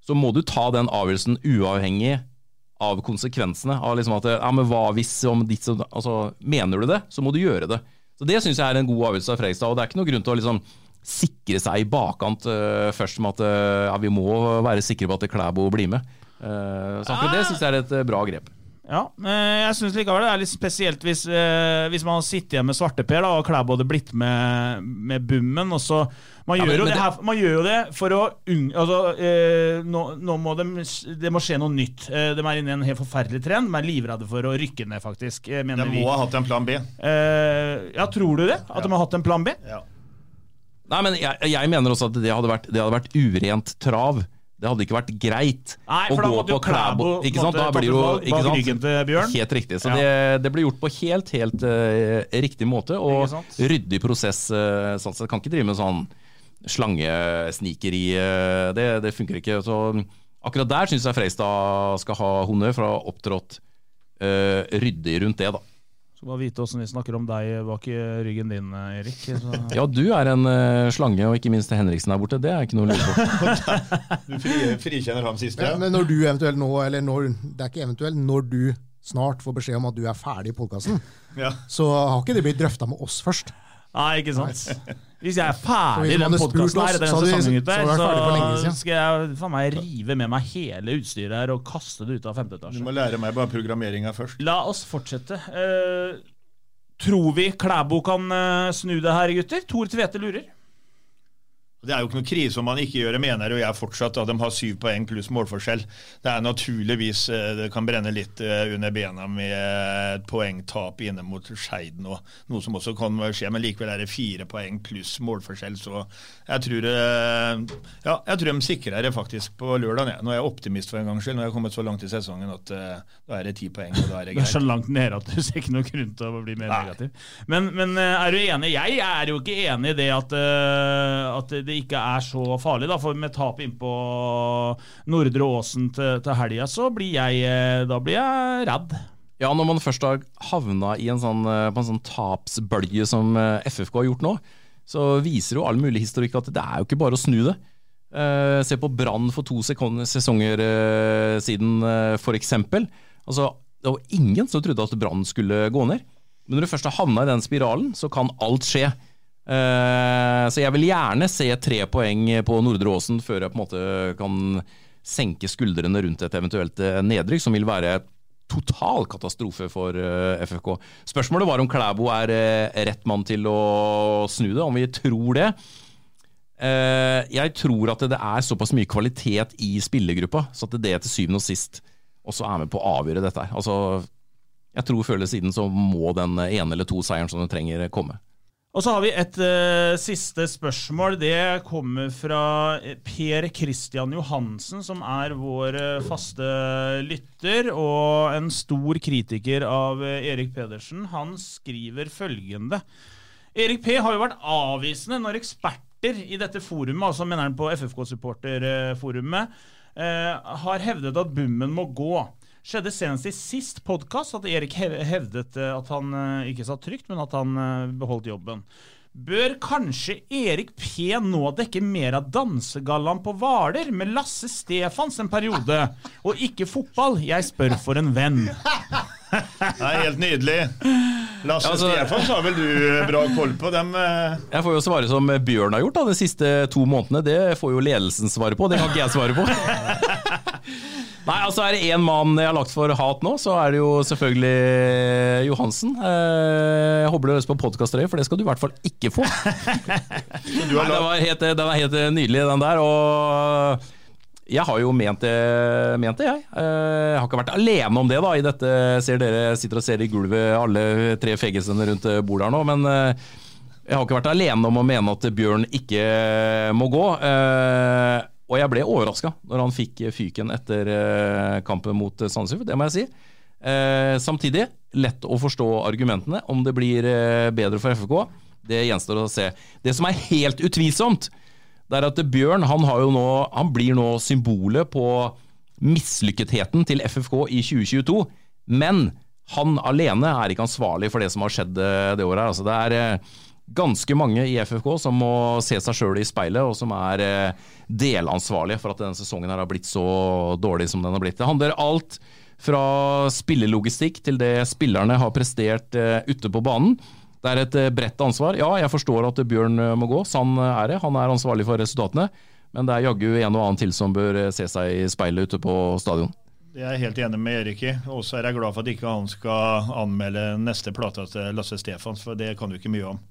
så må du ta den avgjørelsen uavhengig av konsekvensene. Av liksom at ja, men hva hvis om ditt, altså, Mener du det, så må du gjøre det. Så Det syns jeg er en god avgjørelse av Fredrikstad. og Det er ikke noen grunn til å liksom sikre seg i bakkant eh, først med at eh, ja, vi må være sikre på at Klæbo blir med. Eh, så akkurat det syns jeg er et bra grep. Ja, eh, jeg syns likevel det er litt spesielt hvis, eh, hvis man sitter igjen med svarteper da, og Klæbo hadde blitt med, med. Og så, man, Ja, gjør men- jo men det her, man gjør jo det for å unge, altså, eh, nå, nå må de, det må skje noe nytt. Eh, de er inne i en helt forferdelig trend. De er livredde for å rykke ned, faktisk. eh, mener De vi. må ha hatt en plan B. Eh, ja, tror du det? At de har hatt en plan B? Ja. Nei, men jeg, jeg mener også at det hadde vært, det hadde vært urent trav. Det hadde ikke vært greit Nei, da måtte jo Klæbo Ikke sant? Da blir det jo ikke sant? Helt riktig. Så Ja. det, det ble gjort på helt, helt uh, riktig måte, og ryddig prosess. Uh, sånn sett. Kan ikke drive med sånn slangesnikeri. Uh, det, det funker ikke. Så akkurat der syns jeg Freistad skal ha honnør for å ha opptrådt uh, ryddig rundt det, da. Skal bare vite åssen vi snakker om deg bak i ryggen din, Erik. Så. Ja, du er en uh, slange, og ikke minst Henriksen der borte. Det er ikke noe å lure på. Du fri, frikjenner ham siste? Men, men når du eventuelt nå, eller når, det er ikke eventuelt, når du snart får beskjed om at du er ferdig i podkasten, Ja. så har ikke det blitt drøfta med oss først. Nei, ikke sant. Hvis jeg er ferdig i den podkasten her, etter så den hadde sesongen, gutter, så skal jeg faen meg rive med meg hele utstyret her og kaste det ut av femte Du må lære meg bare programmeringa først. La oss fortsette. Uh, tror vi Klæbo kan uh, snu det her, gutter? Tor Tvete lurer. Det er jo ikke noe krise om man ikke gjør det, mener jeg fortsatt. At de har syv poeng pluss målforskjell. Det er naturligvis eh, Det kan brenne litt eh, under bena med et poengtap inne mot Skeid nå. Noe som også kan skje, men likevel er det fire poeng pluss målforskjell. Så jeg tror eh, Ja, jeg tror de sikrer det faktisk på lørdag. Nå er jeg optimist for en gangs skyld. Nå har jeg kommet så langt i sesongen at da er det ti poeng, og da er det greit. Du er så langt nede at du ser ikke noen grunn til å bli mer Nei. negativ. Men, men er du enig? Jeg er jo ikke enig i det at, at det ikke er så farlig. Da. For med tap innpå Nordre Åsen til, til helga, så blir jeg, eh, da blir jeg redd. Ja, når man først har havna en sånn, eh, på en sånn tapsbølge som eh, FFK har gjort nå, så viser jo all mulig historikk at det er jo ikke bare å snu det. Se på Brann for to sesonger siden, uh, f.eks. Altså, det var ingen som trodde at Brann skulle gå ned. Men når du først har havna i den spiralen, så kan alt skje. Eh, så jeg vil gjerne se tre poeng på Nordre Åsen før jeg på en måte kan senke skuldrene rundt et eventuelt eh, nedrykk, som vil være total katastrofe for eh, FFK. Spørsmålet var om Klæbo er rett mann til å snu det, om vi tror det. Jeg tror at det er såpass mye kvalitet i spillergruppa, så at det til syvende og sist også er med på å avgjøre dette. Altså, jeg tror før eller siden så må den ene eller to seieren som du trenger, komme. Og så har vi et uh, siste spørsmål. Det kommer fra Per Christian Johansen, som er vår uh, faste lytter og en stor kritiker av uh, Erik Pedersen. Han skriver følgende. Erik P har jo vært avvisende når eksperter i dette forumet, altså mener han på FFK-supporterforumet, har hevdet at bommen må gå. Skjedde senest i sist podkast at Erik hevdet at han ikke satt trygt, men at han beholdt jobben. Bør kanskje Erik P nå dekke mer av dansegallaen på Hvaler med Lasse Stefans en periode, og ikke fotball? Jeg spør for en venn. Det er helt nydelig. Lasse Altså- Stefans har vel du bra koll på? Dem eh, Jeg får jo svare som Bjørn har gjort da, de siste to månedene. Det får jo ledelsen svare på, det kan ikke jeg svare på. Nei, altså Er det én mann jeg har lagt for hat nå, så er det jo selvfølgelig Johansen. Eh, Jeg håper du hører på podkasttrøye, for det skal du i hvert fall ikke få. Nei, den, var helt, den er helt nydelig, den der. Og jeg har jo ment det, ment det jeg. Eh, Jeg har ikke vært alene om det da, i dette. Jeg ser dere sitter og ser i gulvet, alle tre feggesene rundt bordet her nå. Men eh, jeg har ikke vært alene om å mene at Bjørn ikke må gå. Eh, Og jeg ble overraska når han fikk fyken etter eh, kampen mot Sandefjord, det må jeg si. Eh, Samtidig, lett å forstå argumentene. Om det blir eh, bedre for FFK, det gjenstår å se. Det som er helt utvilsomt, det er at Bjørn han, nå, han blir nå symbolet på mislykketheten til FFK i 2022. Men han alene er ikke ansvarlig for det som har skjedd eh, det året. Altså, det er eh, ganske mange i FFK som må se seg sjøl i speilet, og som er eh, delansvarlige for at denne sesongen her har blitt så dårlig som den har blitt. Det handler alt fra spillelogistikk til det spillerne har prestert eh, ute på banen. Det er et eh, bredt ansvar. Ja, jeg forstår at Bjørn må gå, sann er det. Han er ansvarlig for resultatene. Men det er jaggu en og annen til som bør se seg i speilet ute på stadion. Det er jeg helt enig med Erik i. Og så er jeg glad for at ikke han skal anmelde neste plate til Lasse Stefans, for det kan du ikke mye om.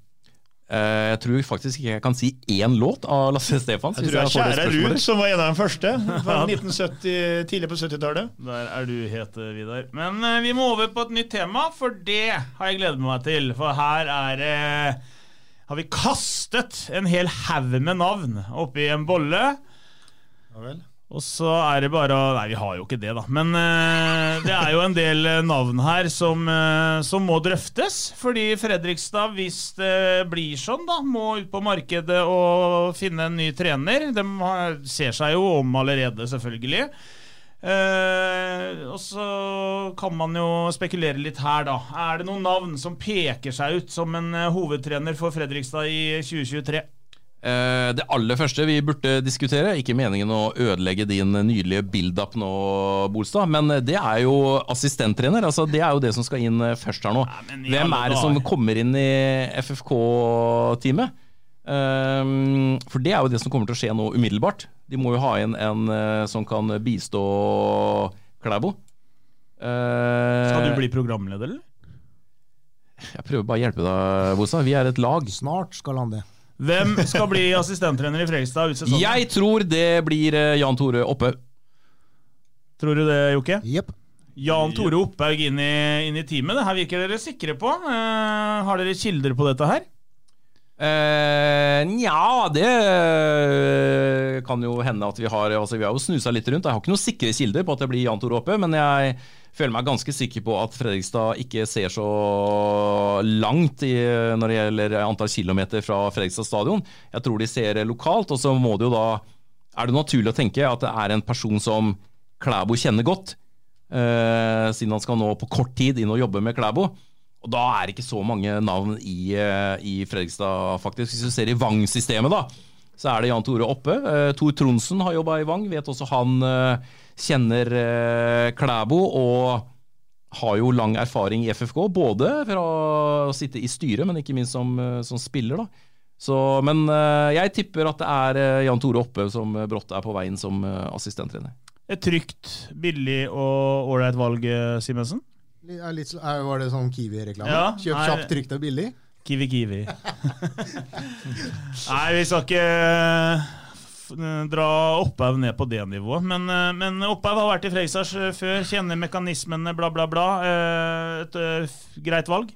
Eh, Jeg tror faktisk ikke jeg kan si én låt av Lasse Stefans. Jeg tror jeg er Kjære. Ruud som var en av de første. Fra 1970, tidlig på 70-tallet. Der er du het, Vidar. Men uh, vi må over på et nytt tema, for det har jeg gledet meg til. For her er uh, har vi kastet en hel haug med navn oppi en bolle. Og så er det bare å Nei, vi har jo ikke det, da. Men eh, det er jo en del eh, navn her som, eh, som må drøftes. Fordi Fredrikstad, hvis det blir sånn, da, må ut på markedet og finne en ny trener. De ser seg jo om allerede, selvfølgelig. Eh, og så kan man jo spekulere litt her, da. Er det noen navn som peker seg ut som en eh, hovedtrener for Fredrikstad i 2023? Eh, Det aller første vi burde diskutere, ikke meningen å ødelegge din nydelige build-up nå, Bolstad, men det er jo assistenttrener. Altså, det er jo det som skal inn eh, først her nå. Hvem er det som kommer inn i FFK-teamet? Um, for det er jo det som kommer til å skje nå umiddelbart. De må jo ha inn en eh, som kan bistå Klæbo. Eh, Skal du bli programleder, eller? Jeg prøver bare å hjelpe deg, Bosa. Vi er et lag. Snart skal han det. Hvem skal bli assistenttrener i Fredrikstad ut sesongen? Jeg tror det blir eh, Jan Tore Oppe. Tror du det, Jokke? Jepp. Jan Tore Opphaug inn i, inn i teamet. Det her virker dere sikre på. Uh, har dere kilder på dette her? Eh, Nja, det kan jo hende at vi har altså Vi har jo snusa litt rundt. Jeg har ikke noen sikre kilder på at det blir Jan Tore Oppe, men jeg føler meg ganske sikker på at Fredrikstad ikke ser så langt i, når det gjelder antall kilometer fra Fredrikstad stadion. Jeg tror de ser lokalt, og så må det jo da er det naturlig å tenke at det er en person som Klæbo kjenner godt, eh, siden han skal nå på kort tid inn og jobbe med Klæbo. Og da er det ikke så mange navn i, eh, i Fredrikstad, faktisk. Hvis du ser i Vang-systemet, da, så er det Jan Tore Oppe. Uh, Tor Tronsen har jobba i Vang, vet også han uh, kjenner uh, Klæbo og har jo lang erfaring i FFK. Både fra å sitte i styret, men ikke minst som, som spiller. da. Så, men jeg tipper at det er Jan Tore Oppe som brått er på veien som assistenttrener. Et trygt, billig og ålreit valg, Simensen? Er litt, er, var det sånn Kiwi-reklame? Ja, Kjøp kjapt, trygt og billig? Kiwi Kiwi. Nei, vi skal ikke eh, dra Opphaug ned på det nivået. Men, eh, men Opphaug har vært i Fredrikstad eh, før, kjenner mekanismene, bla, bla, bla. Et, Et greit valg?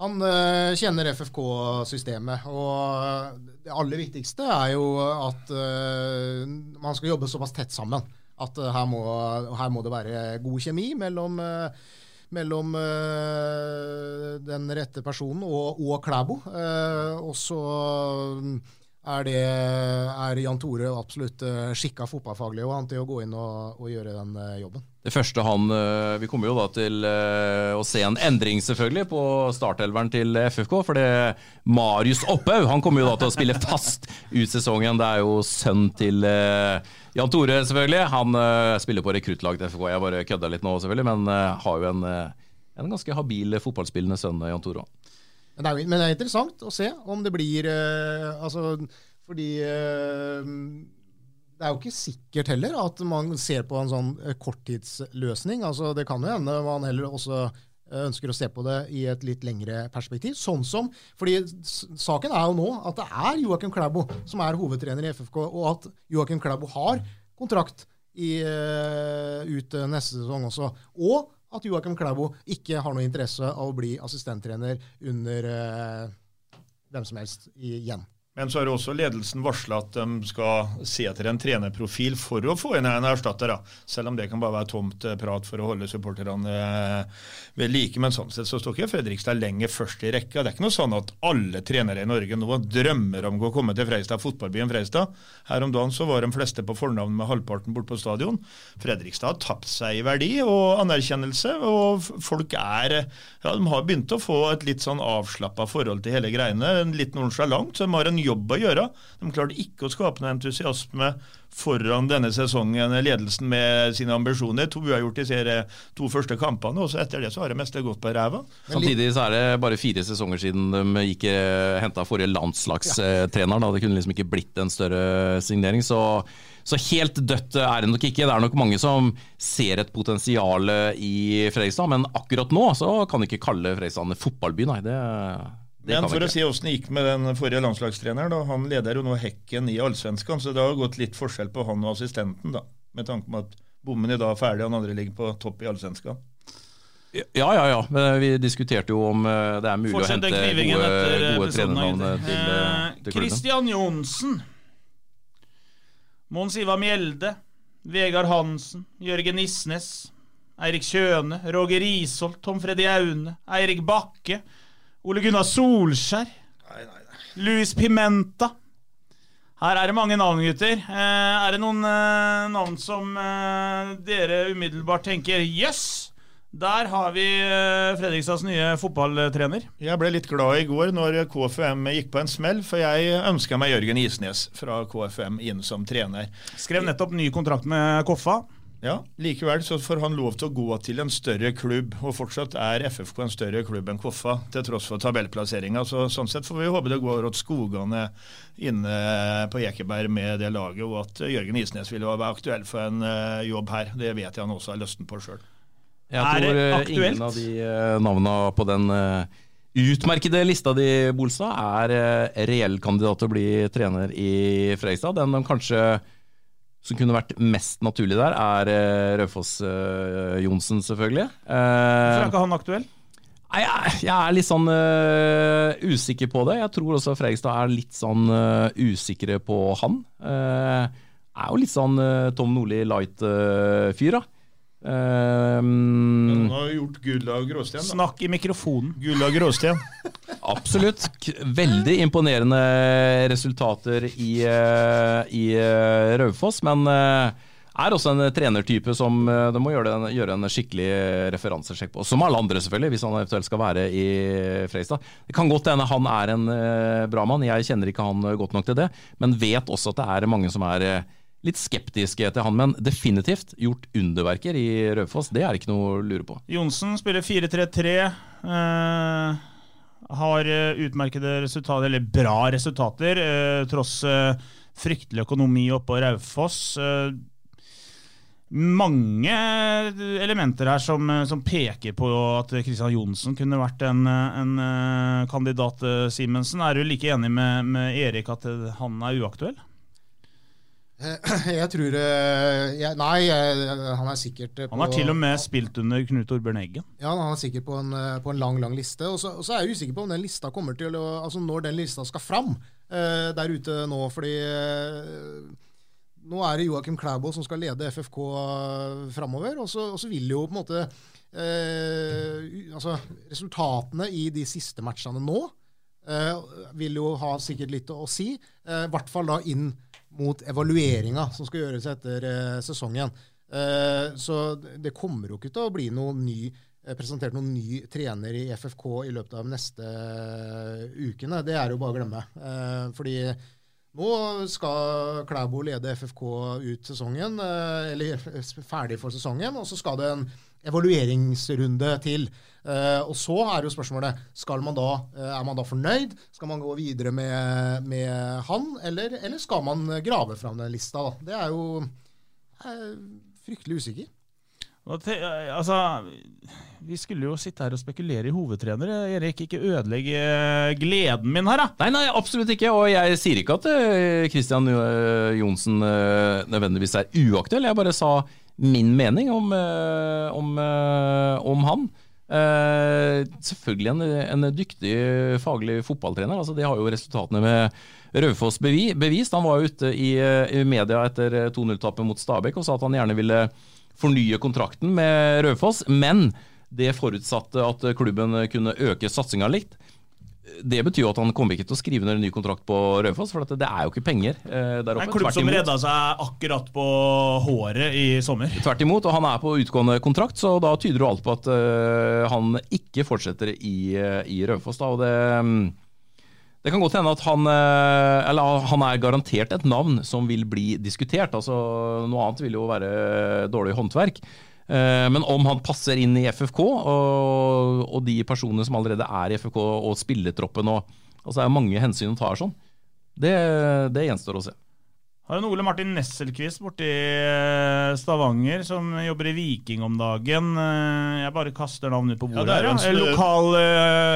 Han uh, kjenner FFK-systemet, og det aller viktigste er jo at uh, man skal jobbe såpass tett sammen. At uh, her, må, her må det være god kjemi mellom, eh, mellom eh, den rette personen og, og Klæbo. Eh, og så er, det, er Jan Tore absolutt skikka fotballfaglig og han til å gå inn og, og gjøre den eh, jobben. Det første han Vi kommer jo da til å se en endring selvfølgelig på startelveren til FFK. For det Marius Opphaug han kommer jo da til å spille fast ut sesongen. Det er jo sønn til Jan Tore, selvfølgelig. Han uh, spiller på rekruttlag til FK. Jeg bare kødda litt nå, selvfølgelig, men uh, har jo en, uh, en ganske habil fotballspillende sønn, Jan Tore. Men det, er, men det er interessant å se om det blir Altså, fordi det er jo ikke sikkert heller at man ser på en sånn korttidsløsning. Altså, det kan jo hende man heller også ønsker å se på det i et litt lengre perspektiv. Sånn som, fordi Saken er jo nå at det er Joakim Klæbo som er hovedtrener i FFK, og at Joakim Klæbo har kontrakt i, eh, ut eh, neste sesong også. Og at Joakim Klæbo ikke har noe interesse av å bli assistenttrener under uh, hvem som helst igjen. Men så har også ledelsen varsla at de skal se etter en trenerprofil for å få inn en erstatter. da. Selv om det kan bare være tomt eh, prat for å holde supporterne eh, ved like. Men sånn sett så står ikke Fredrikstad lenger først i rekka. Det er ikke noe sånn at alle trenere i Norge nå drømmer om å komme til Freistad, fotballbyen Freistad. Her om dagen så var de fleste på fornavn med halvparten bort på stadion. Fredrikstad har tapt seg i verdi og anerkjennelse, og folk er ja, De har begynt å få et litt sånn avslappa forhold til hele greiene. Litt nonsjalant, de har en jobb å gjøre. De klarte ikke å skape noe entusiasme foran denne sesongen, ledelsen med sine ambisjoner. To uavgjort i serie to første kampene, og så etter det så har det meste gått på ræva. Samtidig så er det bare fire sesonger siden de gikk henta forrige landslagstrener. Da. Det kunne liksom ikke blitt en større signering. Så, så helt dødt er det nok ikke. Det er nok mange som ser et potensial i Fredrikstad, men akkurat nå så kan de ikke kalle Fredrikstad en fotballby, nei. Det Men for å si åssen det gikk med den forrige landslagstreneren, da. Han leder jo nå Hekken i Allsvenskan, så det har gått litt forskjell på han og assistenten, da. Med tanke på at bommen i dag er ferdig, og den andre ligger på topp i Allsvenskan. Ja, ja, ja. Men vi diskuterte jo om eh, det er mulig Fortsett å hente gode, etter gode trenernavn til, eh, Eh, til klubben. Christian Johnsen. Mons Ivar Mjelde. Vegard Hansen. Jørgen Isnes. Eirik Kjøne. Roger Risholt. Tom Freddy Aune. Eirik Bakke. Ole Gunnar Solskjær. Luis Pimenta. Her er det mange navn, gutter. Eh, er det noen eh, navn som eh, dere umiddelbart tenker jøss? Der har vi eh, Fredrikstads nye fotballtrener. Jeg ble litt glad i går når KFM gikk på en smell, for jeg ønska meg Jørgen Isnes fra KFM inn som trener. Skrev nettopp ny kontrakt med Koffa. Ja, Likevel så får han lov til å gå til en større klubb, og fortsatt er FFK en større klubb enn Koffa, til tross for tabellplasseringa. Så, sånn sett får vi håpe det går åt skogene inne på Ekeberg med det laget, og at Jørgen Isnes vil være aktuell for en eh, jobb her. Det vet jeg han også har lysten på sjøl. Jeg Er tror eh, ingen av de navna navnene på den eh, utmerkede lista di, Bolstad, er eh, reell kandidat til å bli trener i Fredrikstad. Den de kanskje som kunne vært mest naturlig der, er uh, Raufoss-Johnsen, selvfølgelig. Hvorfor er Eh, ikke han aktuell? Nei, jeg, jeg er litt sånn uh, usikker på det. Jeg tror også Fredrikstad er litt sånn uh, usikre på han. Uh, er jo litt sånn eh, Tom Nordli light-fyr, da. Eh, Han har gjort gull av gråsten. Da. Snakk i mikrofonen. Gull av gråsten. absolutt. Veldig imponerende resultater i, eh, i eh, Raufoss, men eh, er også en trenertype som det må gjøre en, gjøre en skikkelig referansesjekk på. Som alle andre, selvfølgelig, hvis han eventuelt skal være i Freistad. Det kan godt hende han er en bra mann, jeg kjenner ikke han godt nok til det. Men vet også at det er mange som er litt skeptiske til han. Men definitivt gjort underverker i Raufoss, det er ikke noe å lure på. Johnsen spiller 4-3-3. Eh, har utmerkede resultater, eller bra resultater, eh, tross eh, fryktelig økonomi oppå Raufoss. Eh, mange elementer her som, som, peker på at Kristian Johnsen kunne vært en, en kandidat, Simensen. Er du like enig med, med Erik at han er uaktuell? Jeg tror jeg, Nei, jeg, han er sikkert på Han har til og med spilt under Knut Orbjørn Eggen. Ja, han er sikkert på en, på en lang lang liste. Og så, og så, er jeg usikker på om den lista kommer til å, altså når den lista skal fram uh, der ute nå. Fordi uh, nå er det Joakim Klæbo som skal lede FFK framover. Og, og, så vil jo på en måte eh, altså Resultatene i de siste matchene nå eh, vil jo ha sikkert litt å si. Eh, I hvert fall da inn mot evalueringa som skal gjøres etter eh, sesongen. Eh, så det kommer jo ikke til å bli noen ny, eh, presentert noen ny trener i FFK i løpet av neste ukene. Det er jo bare å glemme. Fordi nå skal Klæbo lede FFK ut sesongen, eller ferdig for sesongen, og så skal det en evalueringsrunde til. Uh, og så er jo spørsmålet skal man da, uh, er man da fornøyd. Skal man gå videre med, med han, eller, eller, skal man grave fram den lista? Da? Det er jo uh, fryktelig usikker. Altså, vi skulle jo sitte her og spekulere i hovedtrener. Erik, ikke ødelegge gleden min her, da. Nei, nei, absolutt ikke. Og jeg sier ikke at Kristian Johnsen nødvendigvis er uaktuell. Jeg bare sa min mening om, om, om han. Uh, selvfølgelig en, en, dyktig faglig fotballtrener. altså Det har jo resultatene med Raufoss bevist. Han var ute i, i media etter 2-0-tapet mot Stabæk og sa at han gjerne ville fornye kontrakten med Raufoss, men det forutsatte at klubben kunne øke satsinga litt det betyr jo at han kommer ikke til å skrive ned en ny kontrakt på Raufoss, for det er jo ikke penger eh, der oppe. En klubb som redda seg akkurat på håret i sommer. Tvert imot, og han er på utgående kontrakt, så da tyder jo alt på at uh, han ikke fortsetter i, uh, i Raufoss. Og det, um, det kan godt hende at han, uh, eller, han er garantert et navn som vil bli diskutert. altså Noe annet vil jo være dårlig håndverk. Eh, men om han passer inn i FFK, og, og de personene som allerede er i FFK, og spilletroppen og Altså er det mange hensyn å ta her sånn. Det, det gjenstår å se. Har en Ole Martin Nesselquist borti eh, Stavanger som jobber i Viking om dagen. Eh, jeg bare kaster navnet på bordet. Ja, her, ja. Lokal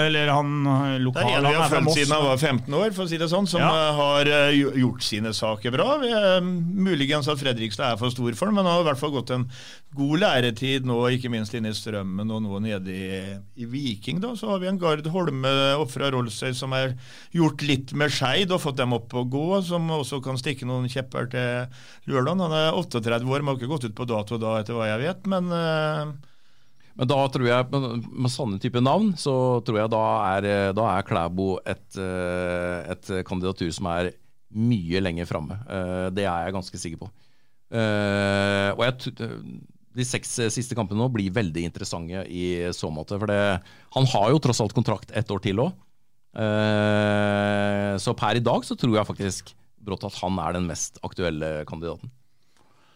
Eller han lokal, Det er en vi har fulgt siden han var 15 år, for å si det sånn, som ja. har gjort sine saker bra. Muligens at Fredrikstad er for stor for ham, men han har i hvert fall gått en god læretid nå, ikke minst inne i Strømmen og nå nede i, i Viking. da, Så har vi en Gard Holme opp fra Rolsøy som har gjort litt med Skeid og fått dem opp å gå, som også kan stikke noen kjepper til lørdag. Han er 38 år, må ikke gått ut på dato da, etter hva jeg vet, men uh, men da tror jeg, med sånne type navn, så tror jeg da er, da er Klæbo et, eh, et kandidatur som er mye lenger framme. Eh, det er jeg ganske sikker på. Og jeg de seks eh, siste kampene nå blir veldig interessante i så måte. For han har jo tross alt kontrakt ett år til òg. Eh, så per i dag så tror jeg faktisk brått at han er den mest aktuelle kandidaten.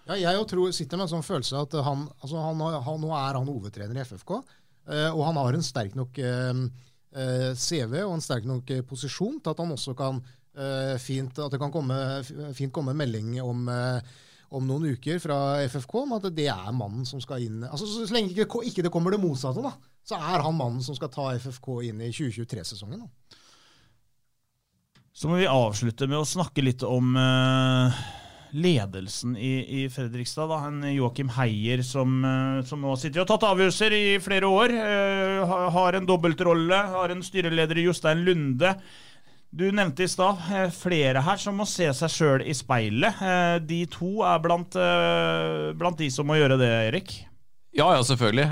Ja, jeg tror, sitter med en sånn følelse at han, altså han, han, nå er han hovedtrener i FFK. Eh, og han har en sterk nok CV og en sterk nok posisjon til at han også kan fint, at det kan komme, fint komme melding om om noen uker fra FFK om at det er mannen som skal inn altså Så lenge ikke, ikke det kommer det motsatte, da, så er han mannen som skal ta FFK inn i 2023-sesongen. Så må vi avslutte med å snakke litt om uh, ledelsen i, i, Fredrikstad. Da. En Joakim Heier som, uh, som, nå sitter og har tatt avgjørelser i flere år. Uh, har en dobbeltrolle. Har en styreleder i Jostein Lunde. Du nevnte i stad eh, flere her som må se seg sjøl i speilet. Eh, de to er blant, eh, blant, de som må gjøre det, Erik? Ja, ja, selvfølgelig.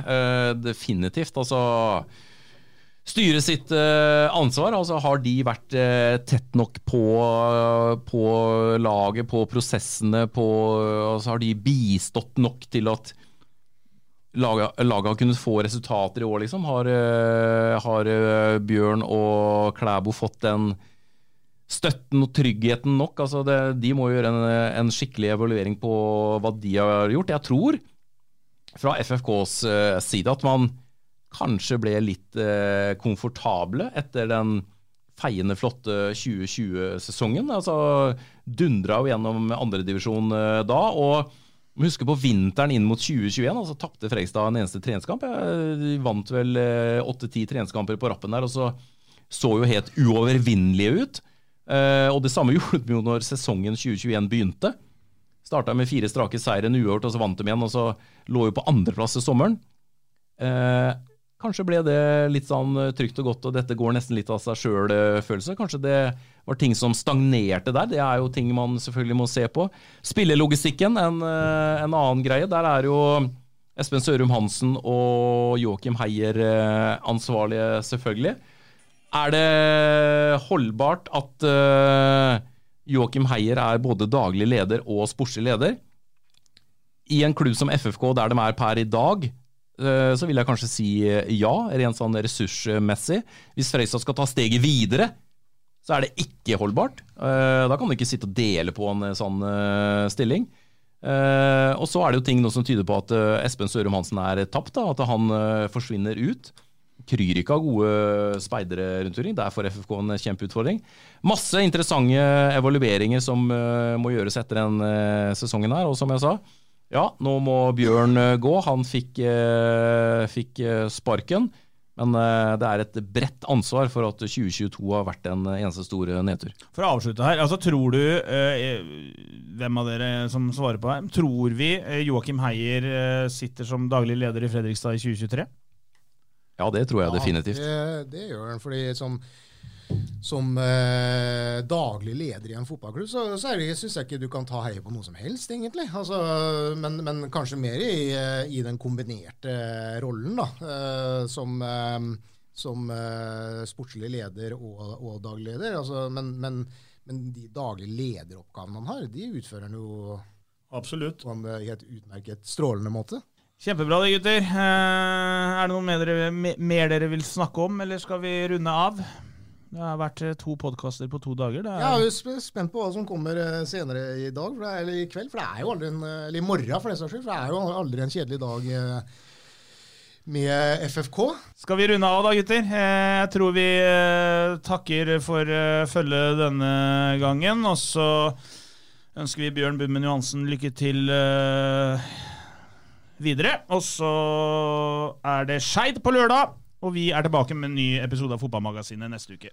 Definitivt. Altså styre sitt ansvar. Altså Har de vært tett nok på, på laget, på prosessene, på altså Har de bistått nok til at laget, har kunnet få resultater i år, liksom? Har, eh, har eh, Bjørn og Klæbo fått den støtten og tryggheten nok? Altså det, de må gjøre en, en skikkelig evaluering på hva de har gjort. Jeg tror fra FFKs eh, side at man kanskje ble litt komfortable etter den feiende flotte 2020-sesongen. Altså dundra jo gjennom andredivisjon da. og må huske på vinteren inn mot 2021, altså tapte Fredrikstad en eneste treningskamp. De vant vel eh, åtte-ti treningskamper på rappen der, og så så jo helt uovervinnelige ut. Eh, og det samme gjorde de jo når sesongen 2021 begynte. Starta med fire strake seire, en uavgjort, og så vant de igjen. Og så lå jo på andreplass i sommeren. Eh, kanskje ble det litt sånn trygt og godt, og dette går nesten litt av seg sjøl-følelse. Kanskje det var ting som stagnerte der. Det er jo ting man selvfølgelig må se på. Spillelogistikken, en, eh, en annen greie. Der er jo Espen Sørum Hansen og Joakim Heier ansvarlige, selvfølgelig. Er det holdbart at uh, Joakim Heier er både daglig leder og sportslig leder? I en klubb som FFK, der de er per i dag, så vil jeg kanskje si ja, rent sånn ressursmessig. Hvis Freistad skal ta steget videre, så er det ikke holdbart. Uh, da kan du ikke sitte og dele på en sånn stilling. og så er det jo ting nå som tyder på at Espen Sørum Hansen er tapt, at han forsvinner ut kryr ikke av gode speidere rundt omkring. Der får FFK en kjempeutfordring. Masse interessante evalueringer som må gjøres etter den sesongen her. Og som jeg sa, ja, nå må Bjørn gå. Han fikk, fikk sparken. Men det er et bredt ansvar for at 2022 har vært en eneste stor nedtur. For å avslutte her, altså tror du, hvem av dere som svarer på her, tror vi Joakim Heier sitter som daglig leder i Fredrikstad i 2023? Ja, det tror jeg ja, definitivt. Det, det gjør han. fordi som, som eh, daglig leder i en fotballklubb, så, så syns jeg ikke du kan ta heie på noe som helst, egentlig. Altså, men, men, kanskje mer i, i, den kombinerte rollen, da. Eh, som, eh, som eh, sportslig leder og, og daglig leder. Altså, men, men, men, de daglige lederoppgavene han har, de utfører han jo Absolutt. på en helt utmerket, strålende måte. Kjempebra det, gutter. Eh, er det noe mer dere, mer dere, vil snakke om, eller skal vi runde av? Det har vært eh, to podkaster på to dager. Er... Ja, jeg er spent på hva som kommer eh, senere i dag, eller i kveld. For det er jo aldri en, eller i morgen, for det saks skyld. For det er jo aldri en kjedelig dag med FFK. Skal vi runde av da, gutter? Jeg tror vi takker for følget denne gangen. Og så ønsker vi Bjørn Bummen Johansen lykke til videre. Og så er det Skeid på lørdag, og vi er tilbake med en ny episode av Fotballmagasinet neste uke.